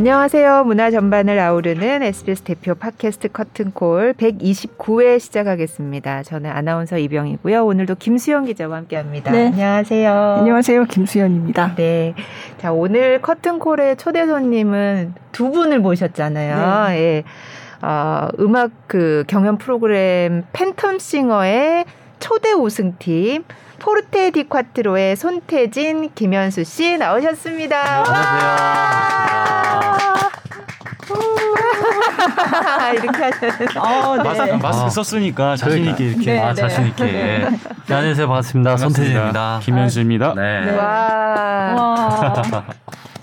안녕하세요. 문화 전반을 아우르는 SBS 대표 팟캐스트 커튼콜 129회 시작하겠습니다. 저는 아나운서 이병이고요. 오늘도 김수영 기자와 함께합니다. 네. 안녕하세요. 안녕하세요. 김수현입니다. 네. 자, 오늘 커튼콜의 초대 손님은 두 분을 모셨잖아요. 네. 예. 어, 음악 그 경연 프로그램 팬텀 싱어의 초대 우승팀 포르테 디콰트로의 손태진, 김현수 씨 나오셨습니다. 와! 이렇게 하셨는데. 어, 네. 마스크, 마스크 아. 썼으니까 자신 있게 이렇게. 네, 아, 네. 자신 있게. 네, 안녕하세요. 반갑습니다. 손태진입니다. 김현수입니다. 네. 와. 와.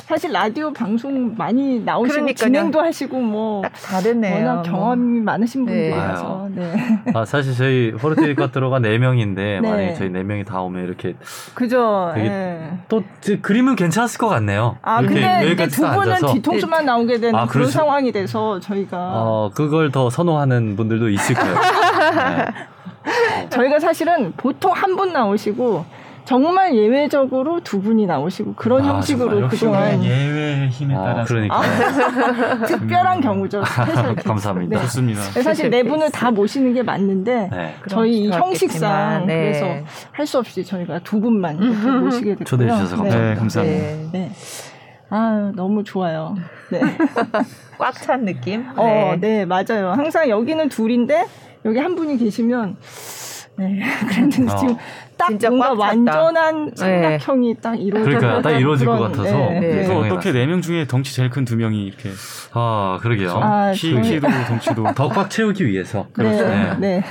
사실 라디오 방송 많이 나오시고 그러니까요. 진행도 하시고 뭐딱 다르네요. 워낙 뭐. 경험이 많으신 네. 분들이라서 네. 아, 사실 저희 포르테이카트로가 4 명인데, 네. 만약에 저희 4 명이 다 오면 이렇게 그죠. 예. 또 지- 그림은 괜찮았을 것 같네요. 아 이렇게 근데, 근데 두딱 분은 앉아서. 뒤통수만 나오게 되는 아, 그런 그렇죠. 상황이 돼서 저희가 어, 그걸 더 선호하는 분들도 있을 거예요. 네. 저희가 사실은 보통 한 분 나오시고 정말 예외적으로 두 분이 나오시고 그런 아, 형식으로 그동안 예외의 힘에 아, 따라서. 그러니까. 특별한 경우죠. 케이스. 감사합니다. 네. 좋습니다. 사실 네 분을 다 모시는 게 맞는데 네. 저희 이 형식상 네. 그래서 할 수 없이 저희가 두 분만 이렇게 모시게 됐고요. 초대해 주셔서 네. 감사합니다. 네, 감사합니다. 네. 네. 아 너무 좋아요. 네. 꽉 찬 느낌? 어, 네 맞아요. 항상 여기는 둘인데 여기 한 분이 계시면 네. 그런데 어. 지금 딱 진짜 뭔가. 완전한 삼각형이 딱 이루어져. 그러니까요. 딱 이루어질 것 같아서. 네. 네. 그래서 생각이 어떻게 네 명 중에 덩치 제일 큰 두 명이 이렇게 아, 그러게요. 아, 키, 저희- 키도 덩치도 더 꽉 채우기 위해서. 네, 네. 네.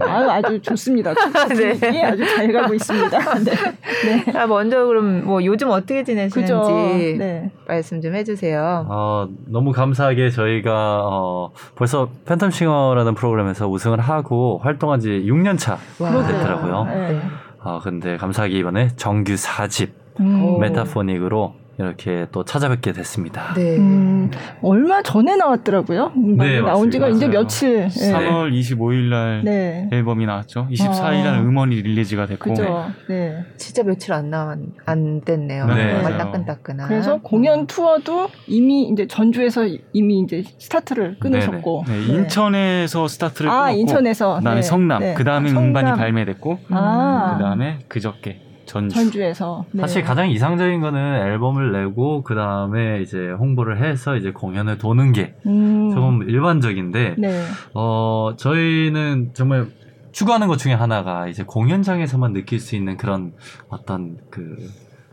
아유, 아주 좋습니다. 네. 네. 아주 잘 가고 있습니다. 네. 네. 아, 먼저 그럼 뭐 요즘 어떻게 지내시는지. 네. 말씀 좀 해주세요. 어, 너무 감사하게 저희가 어, 벌써 팬텀싱어라는 프로그램에서 우승을 하고 활동한 지 6년 차 와. 됐더라고요. 네. 아, 근데 감사하게 이번에 정규 4집 음. 오. 메타포닉으로 이렇게 또 찾아뵙게 됐습니다. 네. 음, 얼마 전에 나왔더라고요. 네, 나온 지가 맞습니다. 이제 맞아요. 며칠. 네. 3월 25일 날 네. 앨범이 나왔죠. 24일 날 어. 음원이 릴리즈가 됐고. 그죠. 네. 진짜 며칠 안 나, 안 됐네요. 네, 정말 맞아요. 따끈따끈한. 그래서 공연 투어도 이미 이제 전주에서 이미 이제 스타트를 끊으셨고. 네, 인천에서 스타트를 아, 끊었고 인천에서. 그다음에 네, 성남, 네. 그다음에 성남. 음반이 발매됐고 아. 그다음에 그저께 전주. 전주 에서. 네. 사실 가장 이상적인 거는 앨범을 내고 그 다음에 이제 홍보를 해서 이제 공연을 도는 게 음. 조금 일반적인데 네. 어 저희는 정말 추구하는 것 중에 하나가 이제 공연장에서만 느낄 수 있는 그런 어떤 그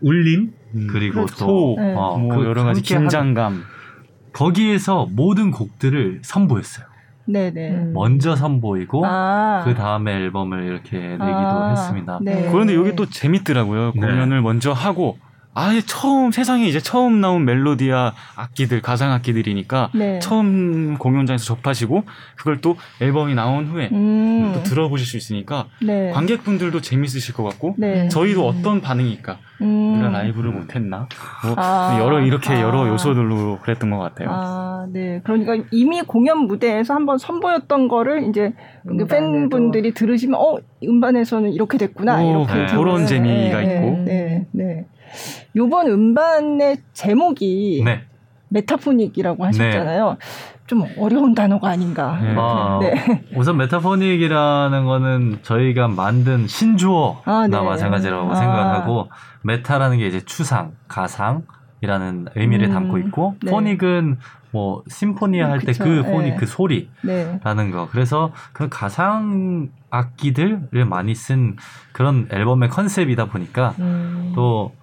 울림 음, 그리고 그렇죠. 또 네. 어, 뭐 그 여러 가지 하는- 긴장감. 거기에서 모든 곡들을 선보였어요. 네네. 음. 먼저 선보이고 아. 그 다음에 앨범을 이렇게 내기도 아, 했습니다. 네. 그런데 이게 또 재밌더라고요. 네. 공연을 먼저 하고 아예 처음 세상에 이제 처음 나온 멜로디야 악기들 가상 악기들이니까 네. 처음 공연장에서 접하시고 그걸 또 앨범이 나온 후에 음. 또 들어보실 수 있으니까 네. 관객분들도 재밌으실 것 같고 네. 저희도 어떤 반응일까 음. 우리가 라이브를 못했나 뭐 아. 여러 이렇게 아. 여러 요소들로 그랬던 것 같아요. 아, 네. 그러니까 이미 공연 무대에서 한번 선보였던 거를 이제 그 음반에도. 팬분들이 들으시면 어 음반에서는 이렇게 됐구나 오, 이렇게 네. 그런 재미가 네, 있고. 네, 네. 요번 음반의 제목이 네. metaphonic이라고 하셨잖아요. 좀 어려운 단어가 아닌가. 네. 아, 네. 우선 metaphonic이라는 거는 저희가 만든 신조어나 아, 네. 마찬가지라고 아. 생각하고 meta라는 게 이제 추상, 가상이라는 의미를 음, 담고 있고 네. phonic은 뭐 심포니아 할때 그쵸, 그 phonic 네. 그 소리 네. 라는 거. 그래서 그 가상 악기들을 많이 쓴 그런 앨범의 컨셉이다 보니까 음. 또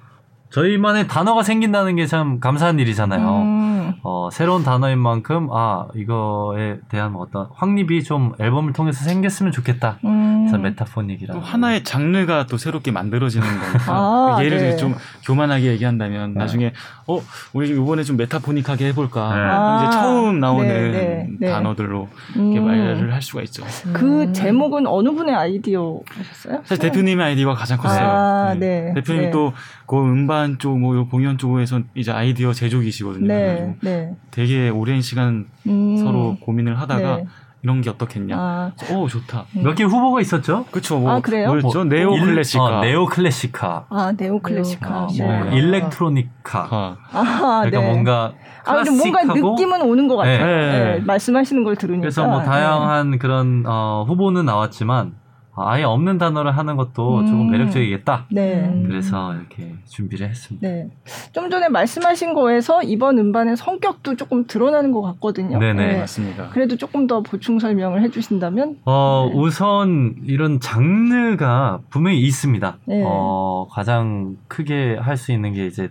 저희만의 단어가 생긴다는 게 참 감사한 일이잖아요. 음, 어, 새로운 단어인 만큼 아 이거에 대한 어떤 확립이 좀 앨범을 통해서 생겼으면 좋겠다. 음. 그래서 메타포닉이라는 또 하나의 장르가 또 새롭게 만들어지는 거니까 아, 예를 네. 들어 좀 교만하게 얘기한다면 네. 나중에 어 우리 이번에 좀 메타포닉하게 해볼까 네. 그럼 이제 아, 처음 나오는 네, 네, 네. 단어들로 이렇게 음. 말을 할 수가 있죠. 그 음. 제목은 어느 분의 아이디어셨어요? 사실 대표님의 아이디어가 가장 컸어요. 아, 네. 네. 대표님 네. 또그 음반 쪽, 뭐 공연 쪽에서 이제 아이디어 제조기시거든요. 네, 그래가지고 네. 되게 오랜 시간 음. 서로 고민을 하다가 네. 이런 게 어떻겠냐. 아, 오 좋다. 몇개 후보가 있었죠? 그쵸. 뭐 아, 그래요? 뭐였죠? neo 일- classica. 어, neo classica. 아 neo classica. 아, 네. 뭐 네. 일렉트로니카. 아, 아, 그러니까 네. 뭔가 아, 근데 뭔가 느낌은 오는 것 같아요. 네. 네, 말씀하시는 걸 들으니까. 그래서 뭐 다양한 그런 어, 후보는 나왔지만 아예 없는 단어를 하는 것도 음. 조금 매력적이겠다. 네. 네. 음. 그래서 이렇게 준비를 했습니다. 네. 좀 전에 말씀하신 거에서 이번 음반의 성격도 조금 드러나는 것 같거든요. 네네. 네. 맞습니다. 그래도 조금 더 보충 설명을 해주신다면. 어, 네. 우선 이런 장르가 분명히 있습니다. 네. 어, 가장 크게 할 수 있는 게 이제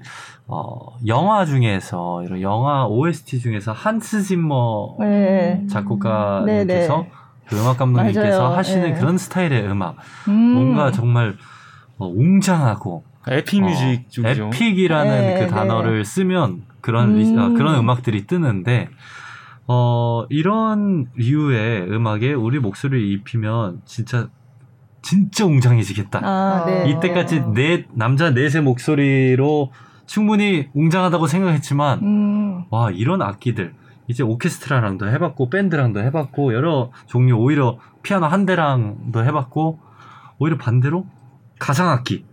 어, 영화 중에서 이런 영화 OST 중에서 한스 짐머 네. 작곡가님께서 네네. 그 음악 감독님께서 맞아요. 하시는 네. 그런 스타일의 음악 음. 뭔가 정말 어, 웅장하고 epic music 어. epic이라는 네, 그 네. 단어를 쓰면 그런 리- 아, 음. 그런 음악들이 뜨는데 어 이런 류의 음악에 우리 목소리를 입히면 진짜 진짜 웅장해지겠다. 아, 네. 이때까지 내 남자 넷의 목소리로 충분히 웅장하다고 생각했지만 음. 와 이런 악기들 이제 오케스트라랑도 해봤고 밴드랑도 해봤고 여러 종류 오히려 피아노 한 대랑도 해봤고 오히려 반대로 가상 악기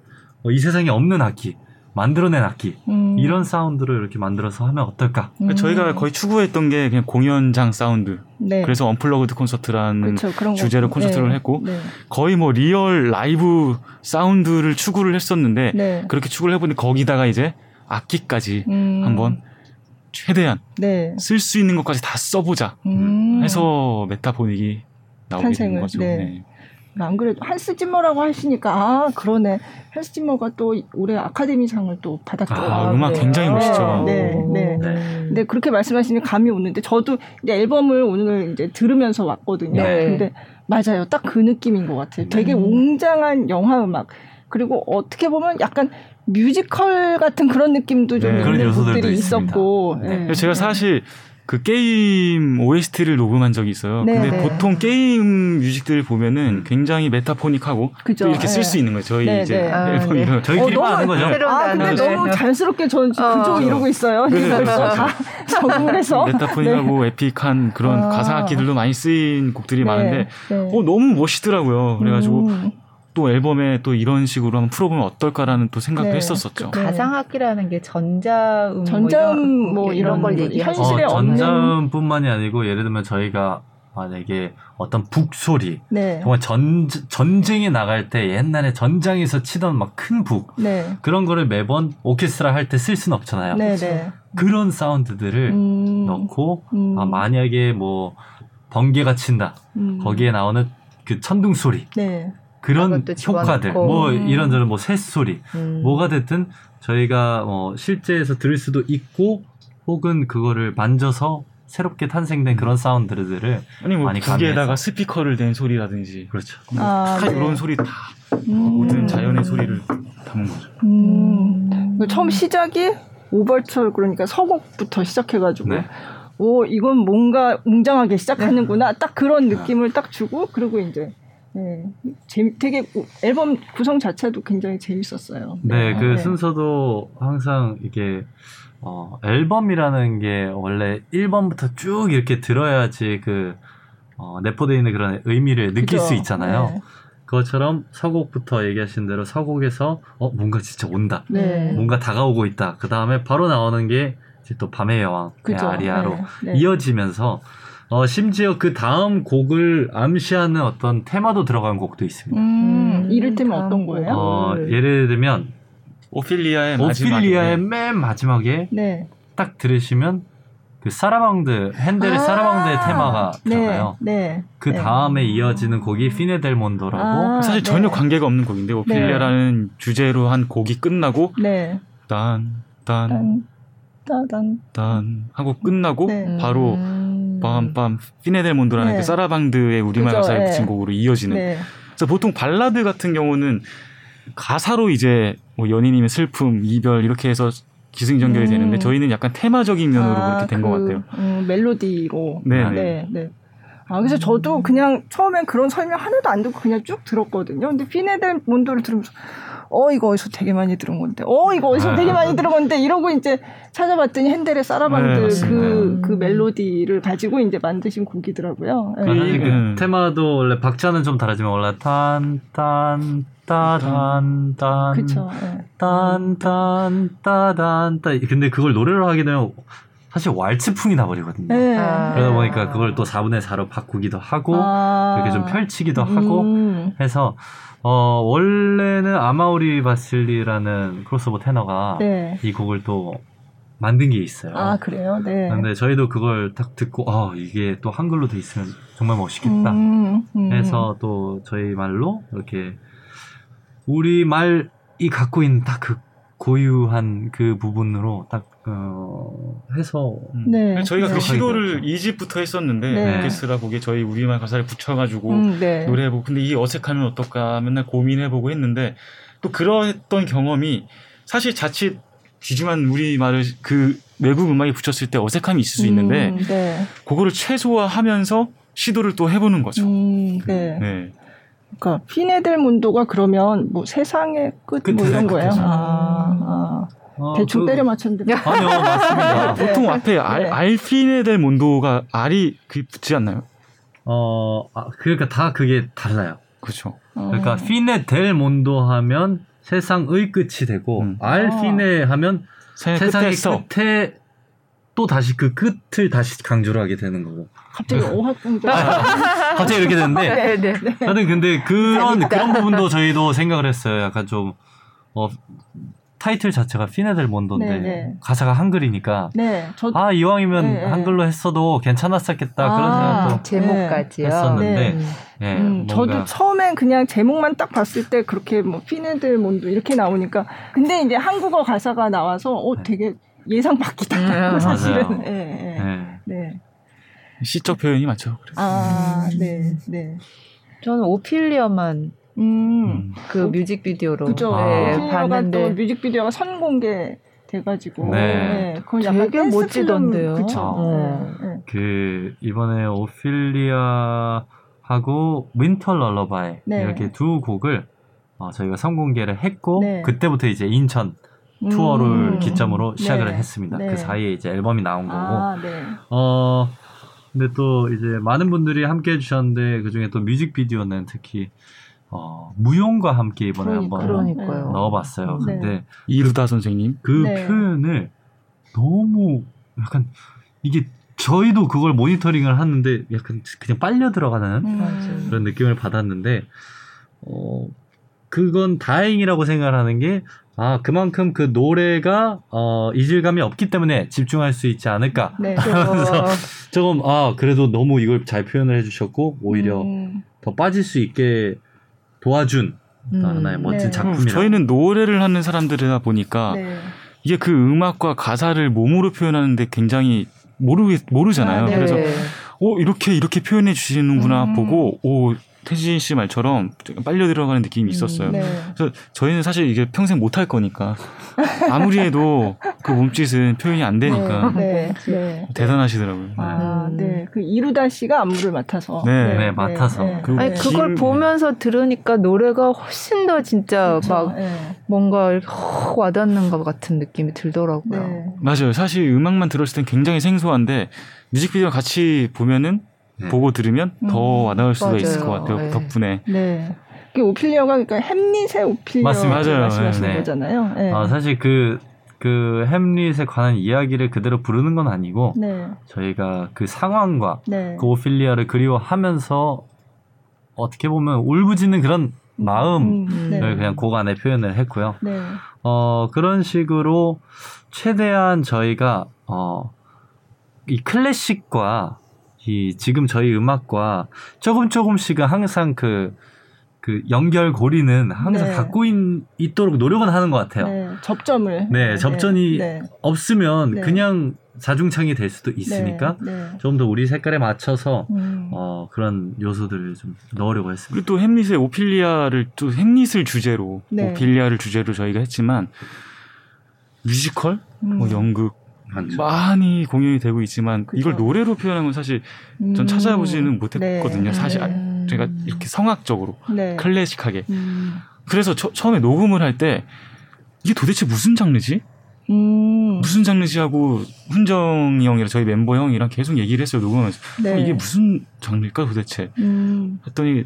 어, 이 세상에 없는 악기 만들어낸 악기 음. 이런 사운드를 이렇게 만들어서 하면 어떨까? 음. 그러니까 저희가 거의 추구했던 게 그냥 공연장 사운드. 네. 그래서 unplugged 콘서트라는 그쵸, 그런 거. 주제로 콘서트를 네. 했고 네. 거의 뭐 real live 사운드를 추구를 했었는데 네. 그렇게 추구를 해보니 거기다가 이제 악기까지 음. 한번 최대한 네. 쓸 수 있는 것까지 다 써보자 음. 해서 메타포닉이 나오게 탄생을, 된 거죠. 네. 네. 안 그래도 한스 짐머라고 하시니까 아 그러네 한스 짐머가 또 올해 아카데미상을 또 받았죠. 아, 음악 네. 굉장히 멋있죠. 네, 네. 네. 근데 그렇게 말씀하시니 감이 오는데 저도 이제 앨범을 오늘 이제 들으면서 왔거든요. 네. 근데 맞아요, 딱 그 느낌인 것 같아요. 되게 웅장한 영화 음악 그리고 어떻게 보면 약간 뮤지컬 같은 그런 느낌도 좀 네, 그런 있는 요소들도 곡들이. 있었고. 네. 네. 제가 사실 그 게임 OST를 녹음한 적이 있어요. 네, 근데 네. 보통 게임 music들 보면은 음. 굉장히 Metaphonic하고. 또 이렇게 쓸 네. 수 있는 거예요. 저희 네, 이제 네. 아, 앨범 네. 이런 저희끼리만 어, 아는 거죠. 아, 근데. 너무 자연스럽게 전 어. 그쪽 이러고 있어요. 네, 그래서 네, 다 적응을 해서. 메타포닉하고 에픽한 그런 아. 가상 악기들도 많이 쓰인 곡들이 많은데 네. 어 너무 멋있더라고요. 그래가지고 음. 또 앨범에 또 이런 식으로 한번 풀어보면 어떨까라는 또 생각도 네. 했었었죠. 네. 가상악기라는 게 전자음, 전자음 뭐 이런 걸 거, 얘기하죠. 현실에 어, 없는- 전자음뿐만이 아니고 예를 들면 저희가 만약에 어떤 북소리 네. 정말 전 전쟁에 나갈 때 옛날에 전장에서 치던 막 큰 북 네. 그런 거를 매번 오케스트라 할 때 쓸 수는 없잖아요. 네, 네. 그런 사운드들을 음. 넣고 음. 아, 만약에 뭐 번개가 친다 음. 거기에 나오는 그 천둥 소리 네. 그런 효과들 집어넣고. 뭐 음. 이런저런 뭐 새소리 음. 뭐가 됐든 저희가 뭐 실제에서 들을 수도 있고 혹은 그거를 만져서 새롭게 탄생된 그런 사운드들을 아니 뭐 많이 가미해서. 스피커를 댄 소리라든지 그렇죠. 뭐 아, 다 네. 이런 소리 다 음. 모든 자연의 소리를 담은 거죠. 음. 그 처음 시작이 오버철 그러니까 서곡부터 시작해가지고 네. 오 이건 뭔가 웅장하게 시작하는구나 딱 그런 느낌을 딱 주고 그리고 이제 네. 재미, 되게 앨범 구성 자체도 굉장히 재밌었어요. 네, 그 네. 순서도 항상 이게 어, 앨범이라는 게 원래 1번부터 쭉 이렇게 들어야지 그 어, 내포되어 있는 그런 의미를 느낄 그죠? 수 있잖아요. 네. 그것처럼 서곡부터 얘기하신 대로 서곡에서 어 뭔가 진짜 온다. 네. 뭔가 다가오고 있다. 그 다음에 바로 나오는 게 이제 또 밤의 여왕의 그죠? 아리아로 네. 네. 이어지면서 어, 심지어 그 다음 곡을 암시하는 어떤 테마도 들어간 곡도 있습니다. 음, 음, 이를테면 어떤 거예요? 어, 네. 예를 들면 오필리아의 마지막에 오필리아의 맨 마지막에 네. 딱 들으시면 그 사라방드 핸델의 아, 사라방드의 테마가 네, 들어가요. 네. 그 네. 다음에 이어지는 곡이 Fine del Mondo라고 아, 사실 네. 전혀 관계가 없는 곡인데 오필리아라는 주제로 한 곡이 끝나고 네. 딴딴 딴. 딴 하고 끝나고 네. 바로 음. 빰빰 Fine del Mondo라는 네. 그 사라방드의 우리말 그죠, 가사를 네. 붙인 곡으로 이어지는 네. 그래서 보통 발라드 같은 경우는 가사로 이제 뭐 연인님의 슬픔, 이별 이렇게 해서 기승전결이 음. 되는데 저희는 약간 테마적인 면으로 아, 그렇게 된것 그, 같아요. 음, 멜로디로. 네, 네, 네. 아, 그래서 저도 그냥 처음엔 그런 설명 하나도 안 듣고 그냥 쭉 들었거든요. 근데 Fine del Mondo를 들으면서 어 이거 어디서 되게 많이 들은 건데 어 이거 어디서 되게 많이 들은 건데 이러고 이제 찾아봤더니 핸델의 네, 사라반드 맞습니다. 그, 그 멜로디를 가지고 이제 만드신 곡이더라고요. 예. 그 음. 테마도 원래 박자는 좀 다르지만 원래 탄탄 따단 딴 그쵸. 예. 딴딴 따단 따 근데 그걸 노래로 하게 되면 사실 왈츠풍이 나버리거든요. 예. 아. 그러다 보니까 그걸 또 4분의 4로 바꾸기도 하고 아. 이렇게 좀 펼치기도 하고 음. 해서 어 원래는 아마우리 바실리라는 크로스오버 테너가 네. 이 곡을 또 만든 게 있어요. 아 그래요. 네. 근데 저희도 그걸 딱 듣고 아 이게 또 한글로 돼 있으면 정말 멋있겠다 음, 음. 해서 또 저희 말로 이렇게 우리 말이 갖고 있는 딱 그 고유한 그 부분으로 딱 어, 해서 네. 저희가 네. 그 시도를 2집부터 했었는데 네. 오케스트라 곡에 저희 우리말 가사를 붙여가지고 음, 네. 노래해보고 근데 이게 어색하면 어떨까 맨날 고민해보고 했는데 또 그러했던 경험이 사실 자칫 귀중한 우리말을 그 외국 음악에 붙였을 때 어색함이 있을 수 있는데 음, 네. 그거를 최소화하면서 시도를 또 해보는 거죠. 음, 네. 네. 그러니까 피네델 문도가 그러면 뭐 세상의 끝 뭐 이런 거예요. 아, 아. 어, 대충 그- 때려 맞췄는데. 아니요 맞습니다. 네. 보통 앞에 알, 네. 알피네 델 몬도가 알이 그 붙지 않나요? 어 아, 그러니까 다 그게 달라요. 그렇죠. 그러니까 어. 피네 델 몬도 하면 세상의 끝이 되고 음. 알 아. 피네 하면 세상의 끝에서 끝에 또 다시 그 끝을 다시 강조를 하게 되는 거고. 갑자기 오학공자. 갑자기 이렇게 되는데 네, 네. 하여튼 근데 그런 그런 부분도 저희도 생각을 했어요. 약간 좀 어, 타이틀 자체가 피네델 몬도인데 네, 네. 가사가 한글이니까 네, 저 아 이왕이면 네, 네. 한글로 했어도 괜찮았었겠다 그런 아, 생각도 제목까지요. 했었는데 음. 예, 음, 저도 처음엔 그냥 제목만 딱 봤을 때 그렇게 뭐 피네들 몬도 이렇게 나오니까 근데 이제 한국어 가사가 나와서 어 네. 되게 예상 밖이다. 음, 사실은. 맞아요. 예, 예. 예. 네. 시적 표현이 많죠. 그래서. 아, 네, 네. 저는 오필리아만 음. 음. 그 뮤직비디오로 그죠. 네, 오필리아가 또 봤는데 뮤직비디오가 선공개 돼가지고. 네. 그건 약간 되게 댄스 멋지던데요. 그쵸. 어. 네, 네. 그 이번에 오필리아 하고 Winter Lullaby 네. 이렇게 두 곡을 어, 저희가 선공개를 했고 네. 그때부터 이제 인천 투어를 음. 기점으로 시작을 네. 했습니다. 네. 그 사이에 이제 앨범이 나온 거고 아, 네. 어 근데 또 이제 많은 분들이 함께 해주셨는데 그 중에 또 뮤직비디오는 특히 어 무용과 함께 이번에 한번 그러니까요. 넣어봤어요. 네. 근데 이루다 선생님. 그 네. 표현을 너무 약간 이게 저희도 그걸 모니터링을 하는데 약간 그냥 빨려 들어가는 음. 그런 느낌을 받았는데 어 그건 다행이라고 생각하는 게 아 그만큼 그 노래가 어 이질감이 없기 때문에 집중할 수 있지 않을까 네. 하면서 조금 아 그래도 너무 이걸 잘 표현을 해 주셨고 오히려 음. 더 빠질 수 있게 도와준 음. 하나의 멋진 네. 작품이라 저희는 노래를 하는 사람들이다 보니까 네. 이게 그 음악과 가사를 몸으로 표현하는데 굉장히 모르 모르잖아요. 아, 네. 그래서 어 이렇게 이렇게 표현해 주시는구나 음. 보고 오 태진 씨 말처럼 빨려 들어가는 느낌이 있었어요. 네. 그래서 저희는 사실 이게 평생 못 할 거니까 아무리 해도 그 몸짓은 표현이 안 되니까 네. 네. 대단하시더라고요. 아, 음. 네. 그 이루다 씨가 안무를 맡아서. 네. 네, 맡아서. 그리고 아니 그걸 긴- 보면서 들으니까 노래가 훨씬 더 진짜 막 네. 뭔가 이렇게 확 와닿는 것 같은 느낌이 들더라고요. 네. 맞아요. 사실 음악만 들었을 땐 굉장히 생소한데 뮤직비디오 같이 보면은 네. 보고 들으면 더 음, 와닿을 수가 맞아요. 있을 것 같아요. 네. 덕분에. 네. 그 오피리어가 그러니까 햄릿의 오피리어 맞습니다. 맞아요. 말씀하시는 네. 거잖아요. 네. 아, 사실 그, 그 햄릿에 관한 이야기를 그대로 부르는 건 아니고 네. 저희가 그 상황과 네. 그 오피리아를 그리워하면서 어떻게 보면 울부짖는 그런 마음을 음, 네. 그냥 곡 안에 표현을 했고요. 네. 어, 그런 식으로 최대한 저희가 어, 이 클래식과 이 지금 저희 음악과 조금 조금씩은 항상 그, 그 연결고리는 항상 네. 갖고 있, 있도록 노력은 하는 것 같아요. 네. 접점을. 네, 접전이 네. 없으면 네. 그냥 자중창이 될 수도 있으니까 네. 네. 좀더 우리 색깔에 맞춰서 음. 어, 그런 요소들을 좀 넣으려고 했습니다. 그리고 또 햄릿의 오피리아를 또 햄릿을 주제로 네. 오피리아를 주제로 저희가 했지만 뮤지컬, 음. 뭐 연극, 많죠. 많이 공연이 되고 있지만 그죠. 이걸 노래로 표현한 건 사실 전 음. 찾아보지는 못했거든요. 네. 사실 아, 음. 제가 이렇게 성악적으로 네. 클래식하게. 음. 그래서 처, 처음에 녹음을 할 때 이게 도대체 무슨 장르지? 음. 무슨 장르지 하고 훈정이 형이랑 저희 멤버 형이랑 계속 얘기를 했어요 녹음하면서 네. 어, 이게 무슨 장르일까 도대체 음. 했더니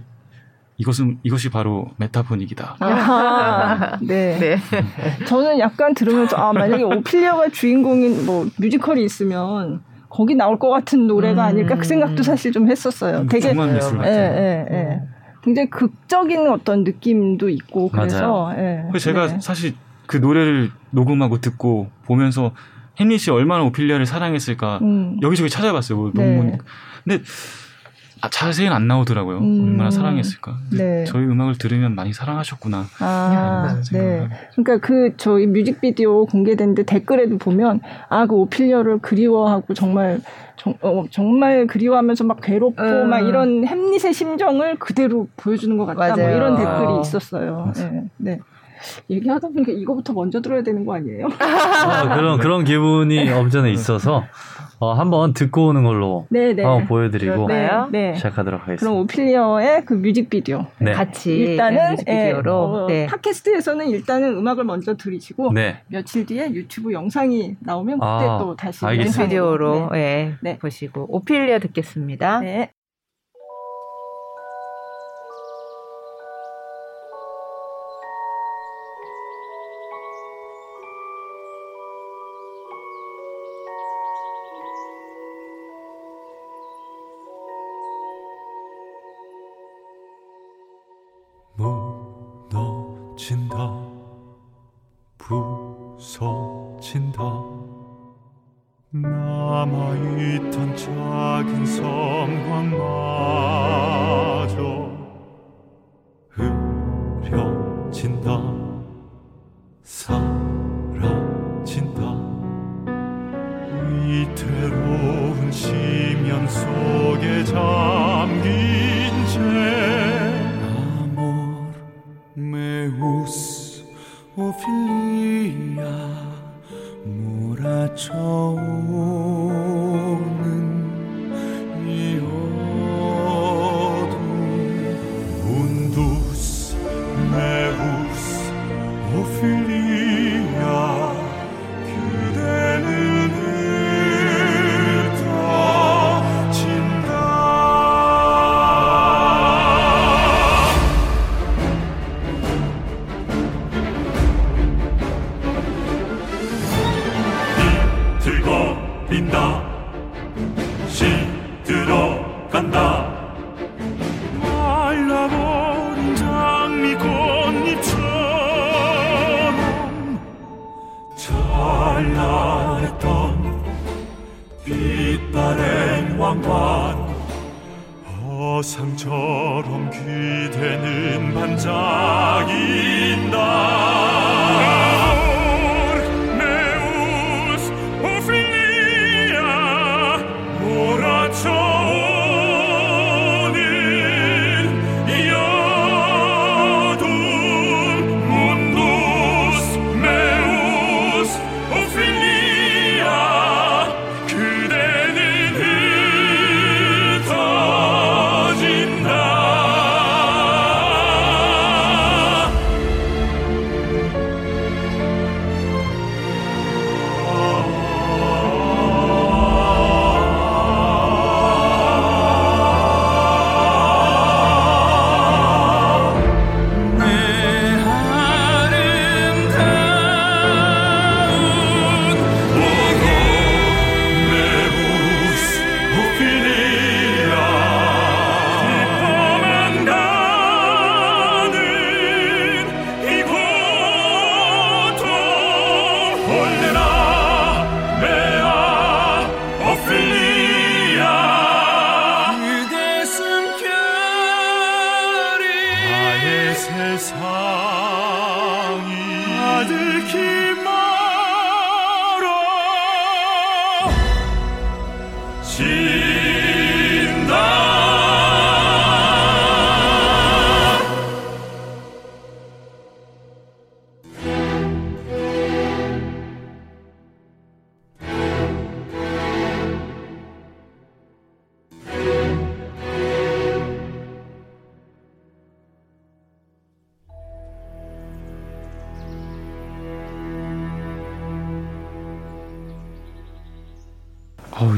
이것은 이것이 바로 메타포닉이다. 아하. 네. 네. 저는 약간 들으면서 아 만약에 오피리아가 주인공인 뭐 뮤지컬이 있으면 거기 나올 것 같은 노래가 음. 아닐까 그 생각도 사실 좀 했었어요. 되게 중간 미술 예, 같은. 예, 예. 굉장히 극적인 어떤 느낌도 있고 그래서 예. 그래서 제가 네. 사실 그 노래를 녹음하고 듣고 보면서 햄릿이 얼마나 오피리아를 사랑했을까 음. 여기저기 찾아봤어요. 뭐 네. 논문. 근데 아, 자세히는 안 나오더라고요. 음. 얼마나 사랑했을까. 네. 저희 음악을 들으면 많이 사랑하셨구나. 아, 생각을 네. 그러니까 그 저희 뮤직비디오 공개됐는데 댓글에도 보면 아 그 오피리아를 그리워하고 정말 정, 어, 정말 그리워하면서 막 괴롭고 음. 막 이런 햄릿의 심정을 그대로 보여주는 것 같다. 뭐 맞아요. 이런 댓글이 어. 있었어요. 네. 네. 얘기하다 보니까 이거부터 먼저 들어야 되는 거 아니에요? 아, 그런 그런 기분이 엄전에 있어서 어, 한번 듣고 오는 걸로 네, 네. 한번 보여드리고 네, 그럴까요? 네. 시작하도록 하겠습니다. 그럼 오피리아의 그 뮤직비디오. 네. 같이 일단은 뮤직비디오로 예, 어, 네. 팟캐스트에서는 일단은 음악을 먼저 들으시고 네. 며칠 뒤에 유튜브 영상이 나오면 그때 아, 또 다시 알겠습니다. 뮤직비디오로 예, 네. 보시고 오피리아 듣겠습니다. 네. 네. 섬광마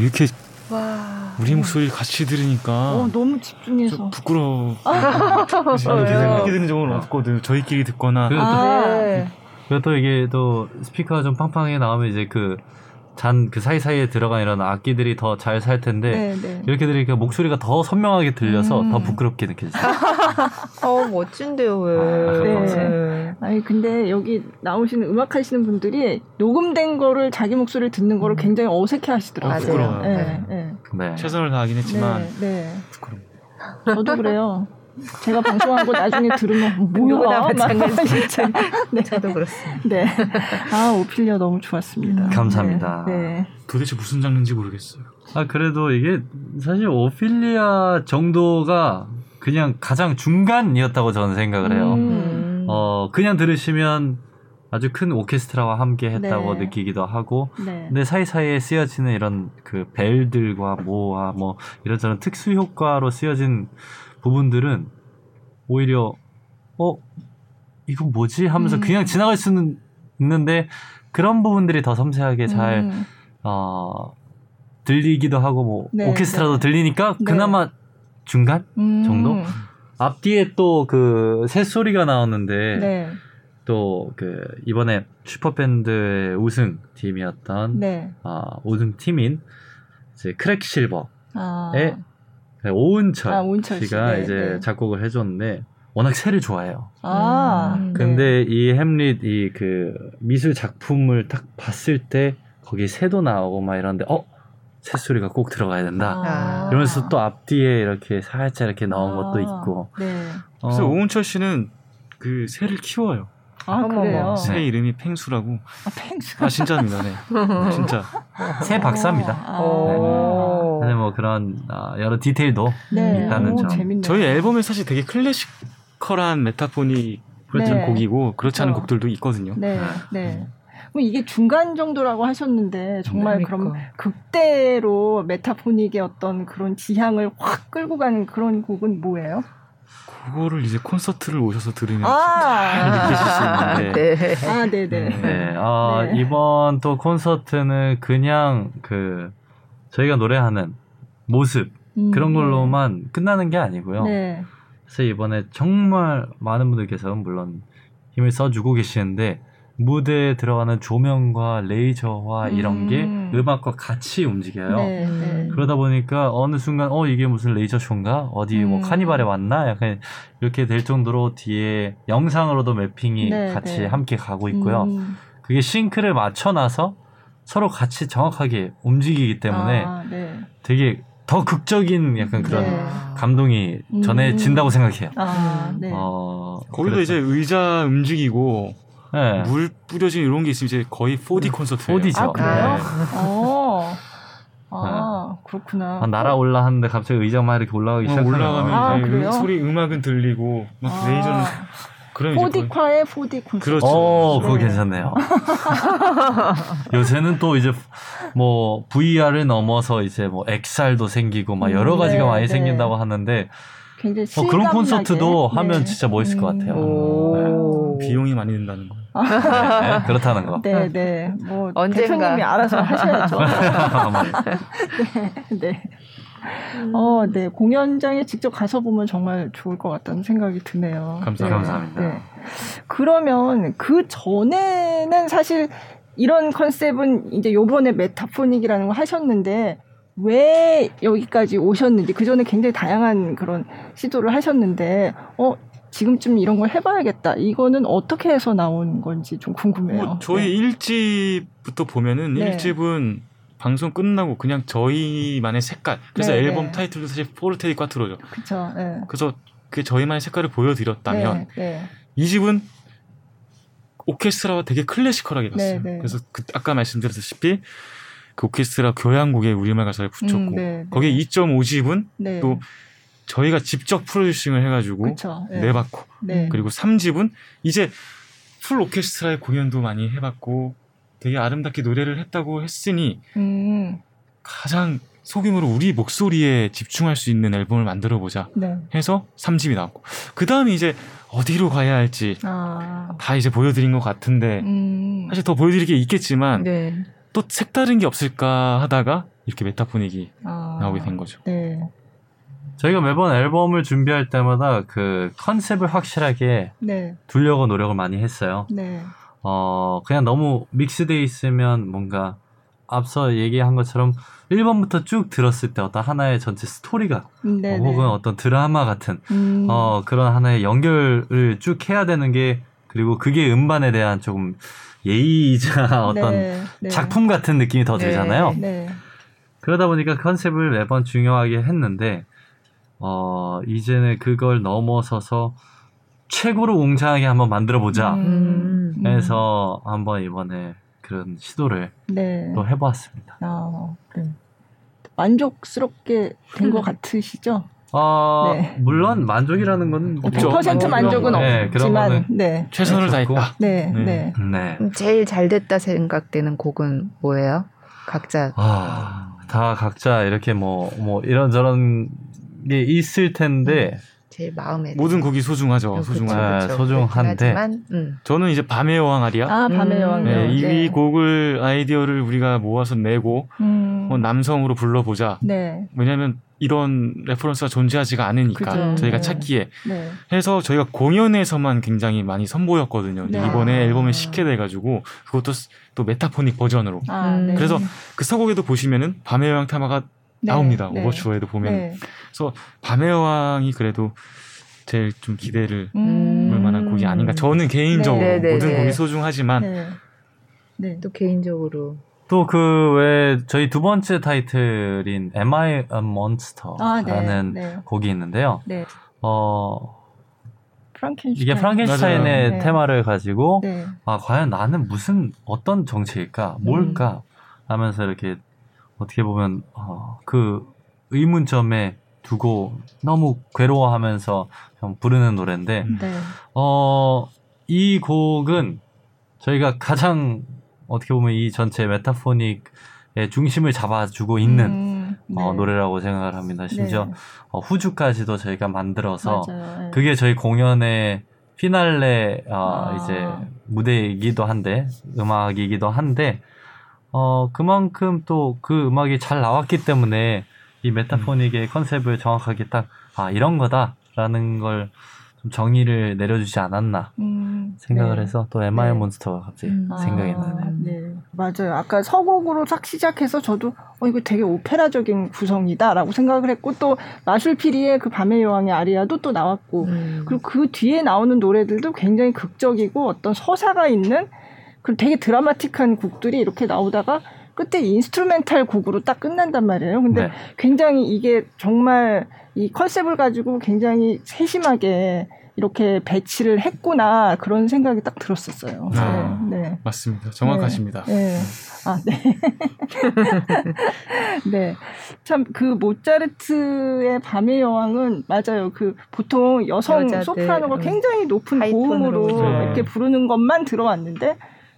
이렇게 와. 우리 목소리 같이 들으니까 어, 너무 좀 집중해서. 부끄러워. 왜요? 이렇게 듣는 적은 없거든. 저희끼리 듣거나 그래도 또- 아. 네. 그리고 또 이게 또 스피커가 좀 팡팡하게 나오면 이제 그잔그 사이사이에 들어간 이런 악기들이 더 잘 살 텐데 네, 네. 이렇게 들으니까 목소리가 더 선명하게 들려서 음. 더 부끄럽게 느껴져요. 어 멋진데요 왜? 네. 아니 근데 여기 나오시는 음악 하시는 분들이 녹음된 거를 자기 목소리를 듣는 거를 굉장히 어색해 하시더라고요. 어, 부끄러워요. 네, 네. 네. 최선을 다하긴 했지만 네, 네. 부끄러워. 저도 그래요. 제가 방송한 거 나중에 들으면 뭐야? 막 마찬가지. 진짜. 네. 저도 그렇습니다. 네. 아 오피리아 너무 좋았습니다. 감사합니다. 네. 네. 도대체 무슨 장르인지 모르겠어요. 아 그래도 이게 사실 오피리아 정도가 그냥 가장 중간이었다고 저는 생각을 해요. 음. 어 그냥 들으시면 아주 큰 오케스트라와 함께 했다고 네. 느끼기도 하고 네. 근데 사이사이에 쓰여지는 이런 그 벨들과 모아 뭐 이런저런 특수 효과로 쓰여진 부분들은 오히려 어 이건 뭐지 하면서 음. 그냥 지나갈 수는 있는데 그런 부분들이 더 섬세하게 잘 음. 어, 들리기도 하고 뭐 네, 오케스트라도 네. 들리니까 네. 그나마 중간 음. 정도? 앞뒤에 또 그 새소리가 나오는데 네. 또그 이번에 슈퍼밴드의 우승 팀이었던 네. 아, 우승 팀인 이제 크랙 실버의 아. 오은철, 아, 오은철 씨. 씨가 네, 이제 네. 작곡을 해줬는데 워낙 새를 좋아해요. 아. 음. 네. 근데 이 햄릿 이 그 미술 작품을 딱 봤을 때 거기 새도 나오고 막 이런데 어 새소리가 꼭 들어가야 된다. 아. 이러면서 또 앞뒤에 이렇게 살짝 이렇게 나온 것도 아. 있고. 네. 어, 그래서 오은철 씨는 그 새를 키워요. 아, 어머머. 그래요? 새 네. 이름이 펭수라고. 아, 펭수. 아 진짜입니다. 네. 진짜. 새 박사입니다. 아. 오. 근데 뭐 그런 아, 여러 디테일도 네. 있다는 오, 점. 재밌네요. 저희 앨범에 사실 되게 클래시컬한 메타포니 보여주는 네. 곡이고 그렇지 않은 그렇죠. 곡들도 있거든요. 네, 네. 그럼 이게 중간 정도라고 하셨는데 정말 그럼 그러니까. 극대로 메타포닉의 어떤 그런 지향을 확 끌고 가는 그런 곡은 뭐예요? 그거를 이제 콘서트를 오셔서 들으면 아, 느끼실 수 있는데. 네. 아, 네, 네. 네, 아, 네. 이번 또 콘서트는 그냥 그 저희가 노래하는 모습 음, 그런 걸로만 끝나는 게 아니고요. 네. 그래서 이번에 정말 많은 분들께서 물론 힘을 써주고 계시는데 무대에 들어가는 조명과 레이저와 이런 게 음. 음악과 같이 움직여요. 네, 네. 음. 그러다 보니까 어느 순간 어 이게 무슨 레이저 쇼인가 어디 뭐 음. 카니발에 왔나 약간 이렇게 될 정도로 뒤에 영상으로도 매핑이 네, 같이 네. 함께 가고 있고요. 음. 그게 싱크를 맞춰놔서 서로 같이 정확하게 움직이기 때문에 아, 네. 되게 더 극적인 약간 그런 네. 감동이 음. 전해진다고 생각해요. 아, 음. 네. 어, 거기도 그래서- 이제 의자 움직이고 네. 물 뿌려진 이런 게 있으면 이제 거의 4D 콘서트예요. 4D죠. 아, 그래요? 네. 어. 아, 그렇구나. 한 날아올라 하는데 갑자기 의자만 이렇게 올라가기 어, 시작하면 올라가면 아, 이제 그래요? 소리 음악은 들리고 막 아. 레이저는 거의- 4D화의 4D 콘서트. 그렇죠. 어, 그거 네. 괜찮네요. 요새는 또 이제 뭐 VR을 넘어서 이제 뭐 XR도 생기고 막 여러 음, 가지가 네, 많이 네. 생긴다고 하는데 굉장히 어, 실감나게. 그런 콘서트도 네. 하면 진짜 멋있을 것 같아요. 오. 비용이 많이 든다는 거. 네, 그렇다는 거. 네, 네. 뭐 언젠가. 대표님이 알아서 하셔야죠. 네. 어, 네. 공연장에 직접 가서 보면 정말 좋을 것 같다는 생각이 드네요. 감사- 네. 감사합니다. 네. 그러면 그 전에는 사실 이런 컨셉은 이제 요번에 메타포닉이라는 걸 하셨는데 왜 여기까지 오셨는지 그 전에 굉장히 다양한 그런 시도를 하셨는데 어 지금쯤 이런 걸 해봐야겠다 이거는 어떻게 해서 나온 건지 좀 궁금해요. 뭐 저희 네. 1집부터 보면은 네. 1집은 방송 끝나고 그냥 저희만의 색깔. 그래서 네, 앨범 네. 타이틀도 사실 포르테디 꽈트로죠. 그쵸. 네. 그래서 그 저희만의 색깔을 보여드렸다면 네, 네. 2집은 오케스트라와 되게 classical하게 네. 그래서 그 아까 말씀드렸다시피 그 오케스트라 교향곡에 우리말 가사를 붙였고 음, 네, 네. 거기에 2.5집은 네. 또 저희가 직접 producing을 해가지고 그쵸. 네. 내봤고 네. 그리고 3집은 이제 full 오케스트라의 공연도 많이 해봤고 되게 아름답게 노래를 했다고 했으니 음, 가장 소규모로 우리 목소리에 집중할 수 있는 앨범을 만들어 보자 네. 해서 3집이 나왔고 그 다음에 이제 어디로 가야 할지 아, 다 이제 보여드린 것 같은데 음, 사실 더 보여드릴 게 있겠지만 네. 또 색다른 게 없을까 하다가 이렇게 Metaphonic이 아, 나오게 된 거죠. 네. 저희가 매번 앨범을 준비할 때마다 그 컨셉을 확실하게 네. 두려고 노력을 많이 했어요. 네. 어, 그냥 너무 믹스돼 있으면 뭔가 앞서 얘기한 것처럼 1번부터 쭉 들었을 때 어떤 하나의 전체 스토리가 네. 어, 혹은 어떤 드라마 같은 음. 어, 그런 하나의 연결을 쭉 해야 되는 게 그리고 그게 음반에 대한 조금 예의이자 어떤 네. 네. 작품 같은 느낌이 더 네. 들잖아요. 네. 그러다 보니까 컨셉을 매번 중요하게 했는데 어 이제는 그걸 넘어서서 최고로 웅장하게 한번 만들어 보자 음. 음. 해서 한번 이번에 그런 시도를 네. 또 해보았습니다. 아, 네. 만족스럽게 된 것 같으시죠? 어 네. 물론 만족이라는 건 없죠. 100% 만족은 네, 없지만, 네. 최선을 좋고. 다했다. 네, 네. 네. 네. 음, 제일 잘 됐다 생각되는 곡은 뭐예요? 각자 아, 다 각자 이렇게 뭐, 뭐, 이런저런 게 있을 텐데, 제일 마음에 모든 곡이 소중하죠. 소중한. 네, 그렇죠. 소중한데. 하지만, 음. 저는 이제 밤의 여왕 아리아. 아, 밤의 음. 여왕이요. 네, 이 곡을 아이디어를 우리가 모아서 내고 음. 어, 남성으로 불러보자. 네, 왜냐하면 이런 reference가 존재하지가 않으니까 그죠. 저희가 네. 찾기에 네. 해서 저희가 공연에서만 굉장히 많이 선보였거든요. 네. 이번에 아. 앨범에 싣게 돼가지고 그것도 스- 또 Metaphonic 버전으로. 아, 음. 네. 그래서 그 서곡에도 보시면은 밤의 여왕 테마가 네, 나옵니다. 네. 오버추어에도 보면 네. 밤의 여왕이 그래도 제일 좀 기대를 음. 볼 만한 곡이 아닌가. 저는 개인적으로 네, 네, 모든 네. 곡이 소중하지만 네. 네. 또 개인적으로 또그외 저희 두 번째 타이틀인 Am I a 아, 네. Monster라는 네. 곡이 있는데요. 네. 어, 프랑켄슈타인. 이게 프랑켄슈타인의 맞아요. 네. 테마를 가지고, 네. 아, 과연 나는 무슨, 어떤 정체일까? 뭘까? 하면서 이렇게, 어떻게 보면, 어, 그 의문점에 두고 너무 괴로워하면서 좀 부르는 노래인데, 음. 네. 어, 이 곡은 저희가 가장 어떻게 보면 이 전체 메타포닉의 중심을 잡아주고 있는 음, 네. 어, 노래라고 생각을 합니다. 심지어 네. 어, 후주까지도 저희가 만들어서 맞아요. 네. 그게 저희 공연의 피날레 어, 아. 이제 무대이기도 한데 음악이기도 한데 어 그만큼 또 그 음악이 잘 나왔기 때문에 이 메타포닉의 컨셉을 정확하게 딱 아 이런 거다라는 걸 좀 정의를 내려주지 않았나 음, 생각을 네. 해서 또 에마의 네. 몬스터가 갑자기 음. 생각이 아, 나네요. 네, 맞아요. 아까 서곡으로 딱 시작해서 저도 어 이거 되게 오페라적인 구성이다라고 생각을 했고 또 마술피리의 그 밤의 여왕의 아리아도 또 나왔고 음. 그리고 그 뒤에 나오는 노래들도 굉장히 극적이고 어떤 서사가 있는 그 되게 드라마틱한 곡들이 이렇게 나오다가 끝에 instrumental 곡으로 딱 끝난단 말이에요. 근데 네. 굉장히 이게 정말 이 컨셉을 가지고 굉장히 세심하게 이렇게 배치를 했구나 그런 생각이 딱 들었었어요. 아. 네. 네. 맞습니다. 정확하십니다. 네. 아, 네. 네. 참, 그 모차르트의 밤의 여왕은 맞아요. 그 보통 여성 소프라노가 음. 굉장히 높은 고음으로 네. 이렇게 부르는 것만 들어왔는데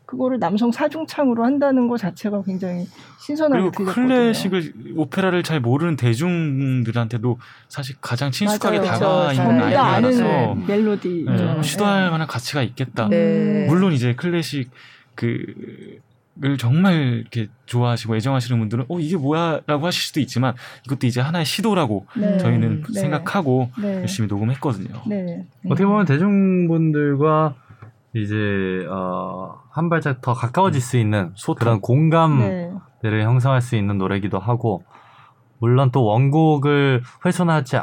그거를 남성 사중창으로 한다는 것 자체가 굉장히 신선하게 그리고 들렸거든요. 클래식을 오페라를 잘 모르는 대중들한테도 사실 가장 친숙하게. 다가와 그렇죠. 있는 아이디어라서 멜로디죠. 네, 시도할 만한 가치가 있겠다. 네. 물론 이제 클래식 그를 정말 이렇게 좋아하시고 애정하시는 분들은 어 이게 뭐야라고 하실 수도 있지만 이것도 이제 하나의 시도라고 네. 저희는 네. 생각하고 네. 열심히 녹음했거든요. 네. 어떻게 보면 대중분들과 이제 어, 한 발짝 더 가까워질 수 있는 소통. 그런 공감대를 네. 형성할 수 있는 노래기도 하고 물론 또 원곡을 훼손하지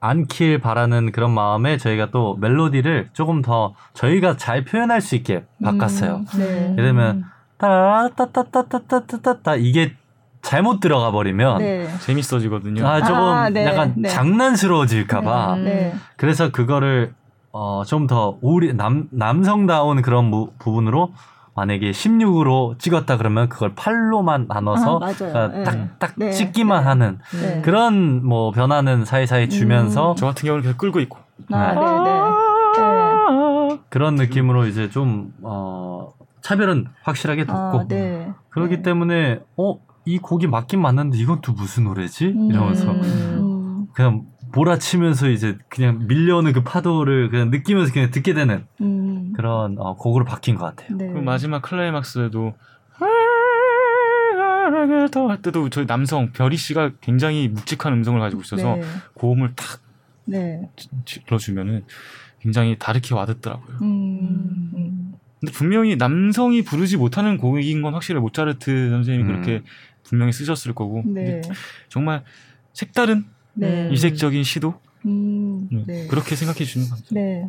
않길 바라는 그런 마음에 저희가 또 멜로디를 조금 더 저희가 잘 표현할 수 있게 바꿨어요. 음, 네. 예를 들면 따따따따따따따따 이게 잘못 들어가 버리면 네. 재밌어지거든요. 아 조금 아, 네, 약간 네. 장난스러워질까봐 음. 네. 그래서 그거를 어, 좀 더 우리 남 남성다운 그런 무- 부분으로 만약에 16으로 찍었다 그러면 그걸 8로만 나눠서 아, 맞아요. 어, 네. 딱딱 네. 찍기만 네. 하는 네. 그런 뭐 변화는 사이사이 주면서 저 같은 경우는 계속 끌고 있고 아, 네, 네. 그런 느낌으로 이제 좀 어, 차별은 확실하게 뒀고 아, 네. 그렇기 네. 때문에 어 이 곡이 맞긴 맞는데 이건 또 무슨 노래지 이러면서 음. 음, 그냥 몰아치면서 이제 그냥 밀려오는 그 파도를 그냥 느끼면서 그냥 듣게 되는 음. 그런 어, 곡으로 바뀐 것 같아요. 네. 그리고 마지막 클라이막스도 사랑을 할 때도 저희 남성 별이 씨가 굉장히 묵직한 음성을 가지고 있어서 네. 고음을 탁 네. 질러주면은 굉장히 다르게 와닿더라고요. 음, 음. 근데 분명히 남성이 부르지 못하는 곡인 건 확실히 모차르트 선생님이 음. 그렇게 분명히 쓰셨을 거고 네. 정말 색다른 네. 이색적인 시도 음, 네. 네. 그렇게 생각해 주는 겁니다. 네.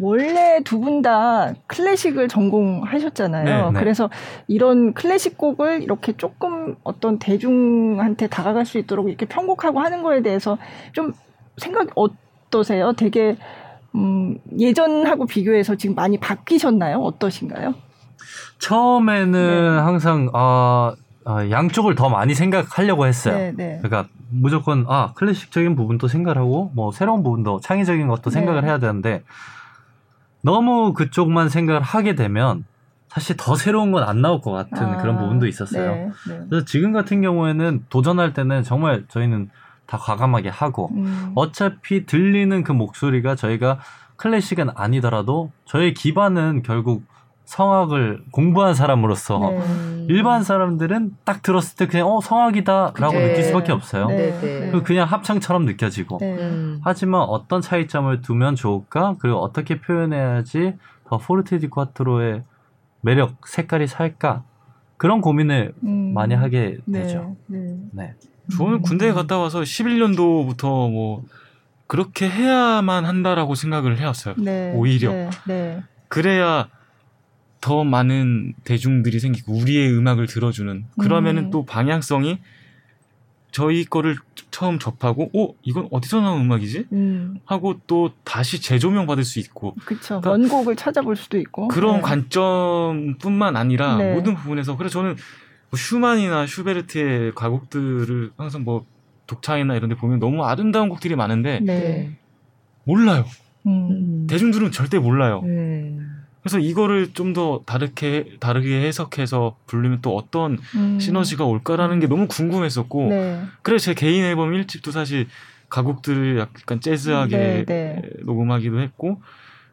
원래 두 분 다 클래식을 전공하셨잖아요. 네, 네. 그래서 이런 클래식 곡을 이렇게 조금 어떤 대중한테 다가갈 수 있도록 이렇게 편곡하고 하는 거에 대해서 좀 생각이 어떠세요? 되게 음, 예전하고 비교해서 지금 많이 바뀌셨나요? 어떠신가요? 처음에는 네. 항상 아, 아, 양쪽을 더 많이 생각하려고 했어요. 네, 네. 그러니까 무조건 아 클래식적인 부분도 생각하고 뭐 새로운 부분도 창의적인 것도 네. 생각을 해야 되는데 너무 그쪽만 생각을 하게 되면 사실 더 새로운 건 안 나올 것 같은 아, 그런 부분도 있었어요. 네, 네. 그래서 지금 같은 경우에는 도전할 때는 정말 저희는 다 과감하게 하고 음, 어차피 들리는 그 목소리가 저희가 클래식은 아니더라도 저의 기반은 결국 성악을 공부한 사람으로서 네. 음. 일반 사람들은 딱 들었을 때 그냥 어 성악이다라고 네. 느낄 수밖에 없어요. 네, 네, 네. 그 그냥 합창처럼 느껴지고. 네. 음. 하지만 어떤 차이점을 두면 좋을까? 그리고 어떻게 표현해야지 더 포르테 디 쿼트로의 매력, 색깔이 살까? 그런 고민을 음, 많이 하게 네, 되죠. 네. 네. 저는 군대에 갔다 와서 11년도부터 뭐 그렇게 해야만 한다라고 생각을 해왔어요. 네, 오히려. 네, 네. 그래야 더 많은 대중들이 생기고 우리의 음악을 들어주는 그러면은 음. 또 방향성이 저희 거를 처음 접하고 어 이건 어디서 나온 음악이지 음, 하고 또 다시 재조명 받을 수 있고 그쵸. 그러니까 원곡을 찾아볼 수도 있고. 그런 네. 관점뿐만 아니라 네. 모든 부분에서 그래서 저는 뭐 슈만이나 슈베르트의 가곡들을 항상 뭐 독창이나 이런 데 보면 너무 아름다운 곡들이 많은데 네. 몰라요. 음. 음. 대중들은 절대 몰라요. 음. 그래서 이거를 좀 더 다르게 다르게 해석해서 부르면 또 어떤 음. 시너지가 올까라는 게 너무 궁금했었고 네. 그래서 제 개인 앨범 1집도 사실 가곡들을 약간 재즈하게 네, 네. 녹음하기도 했고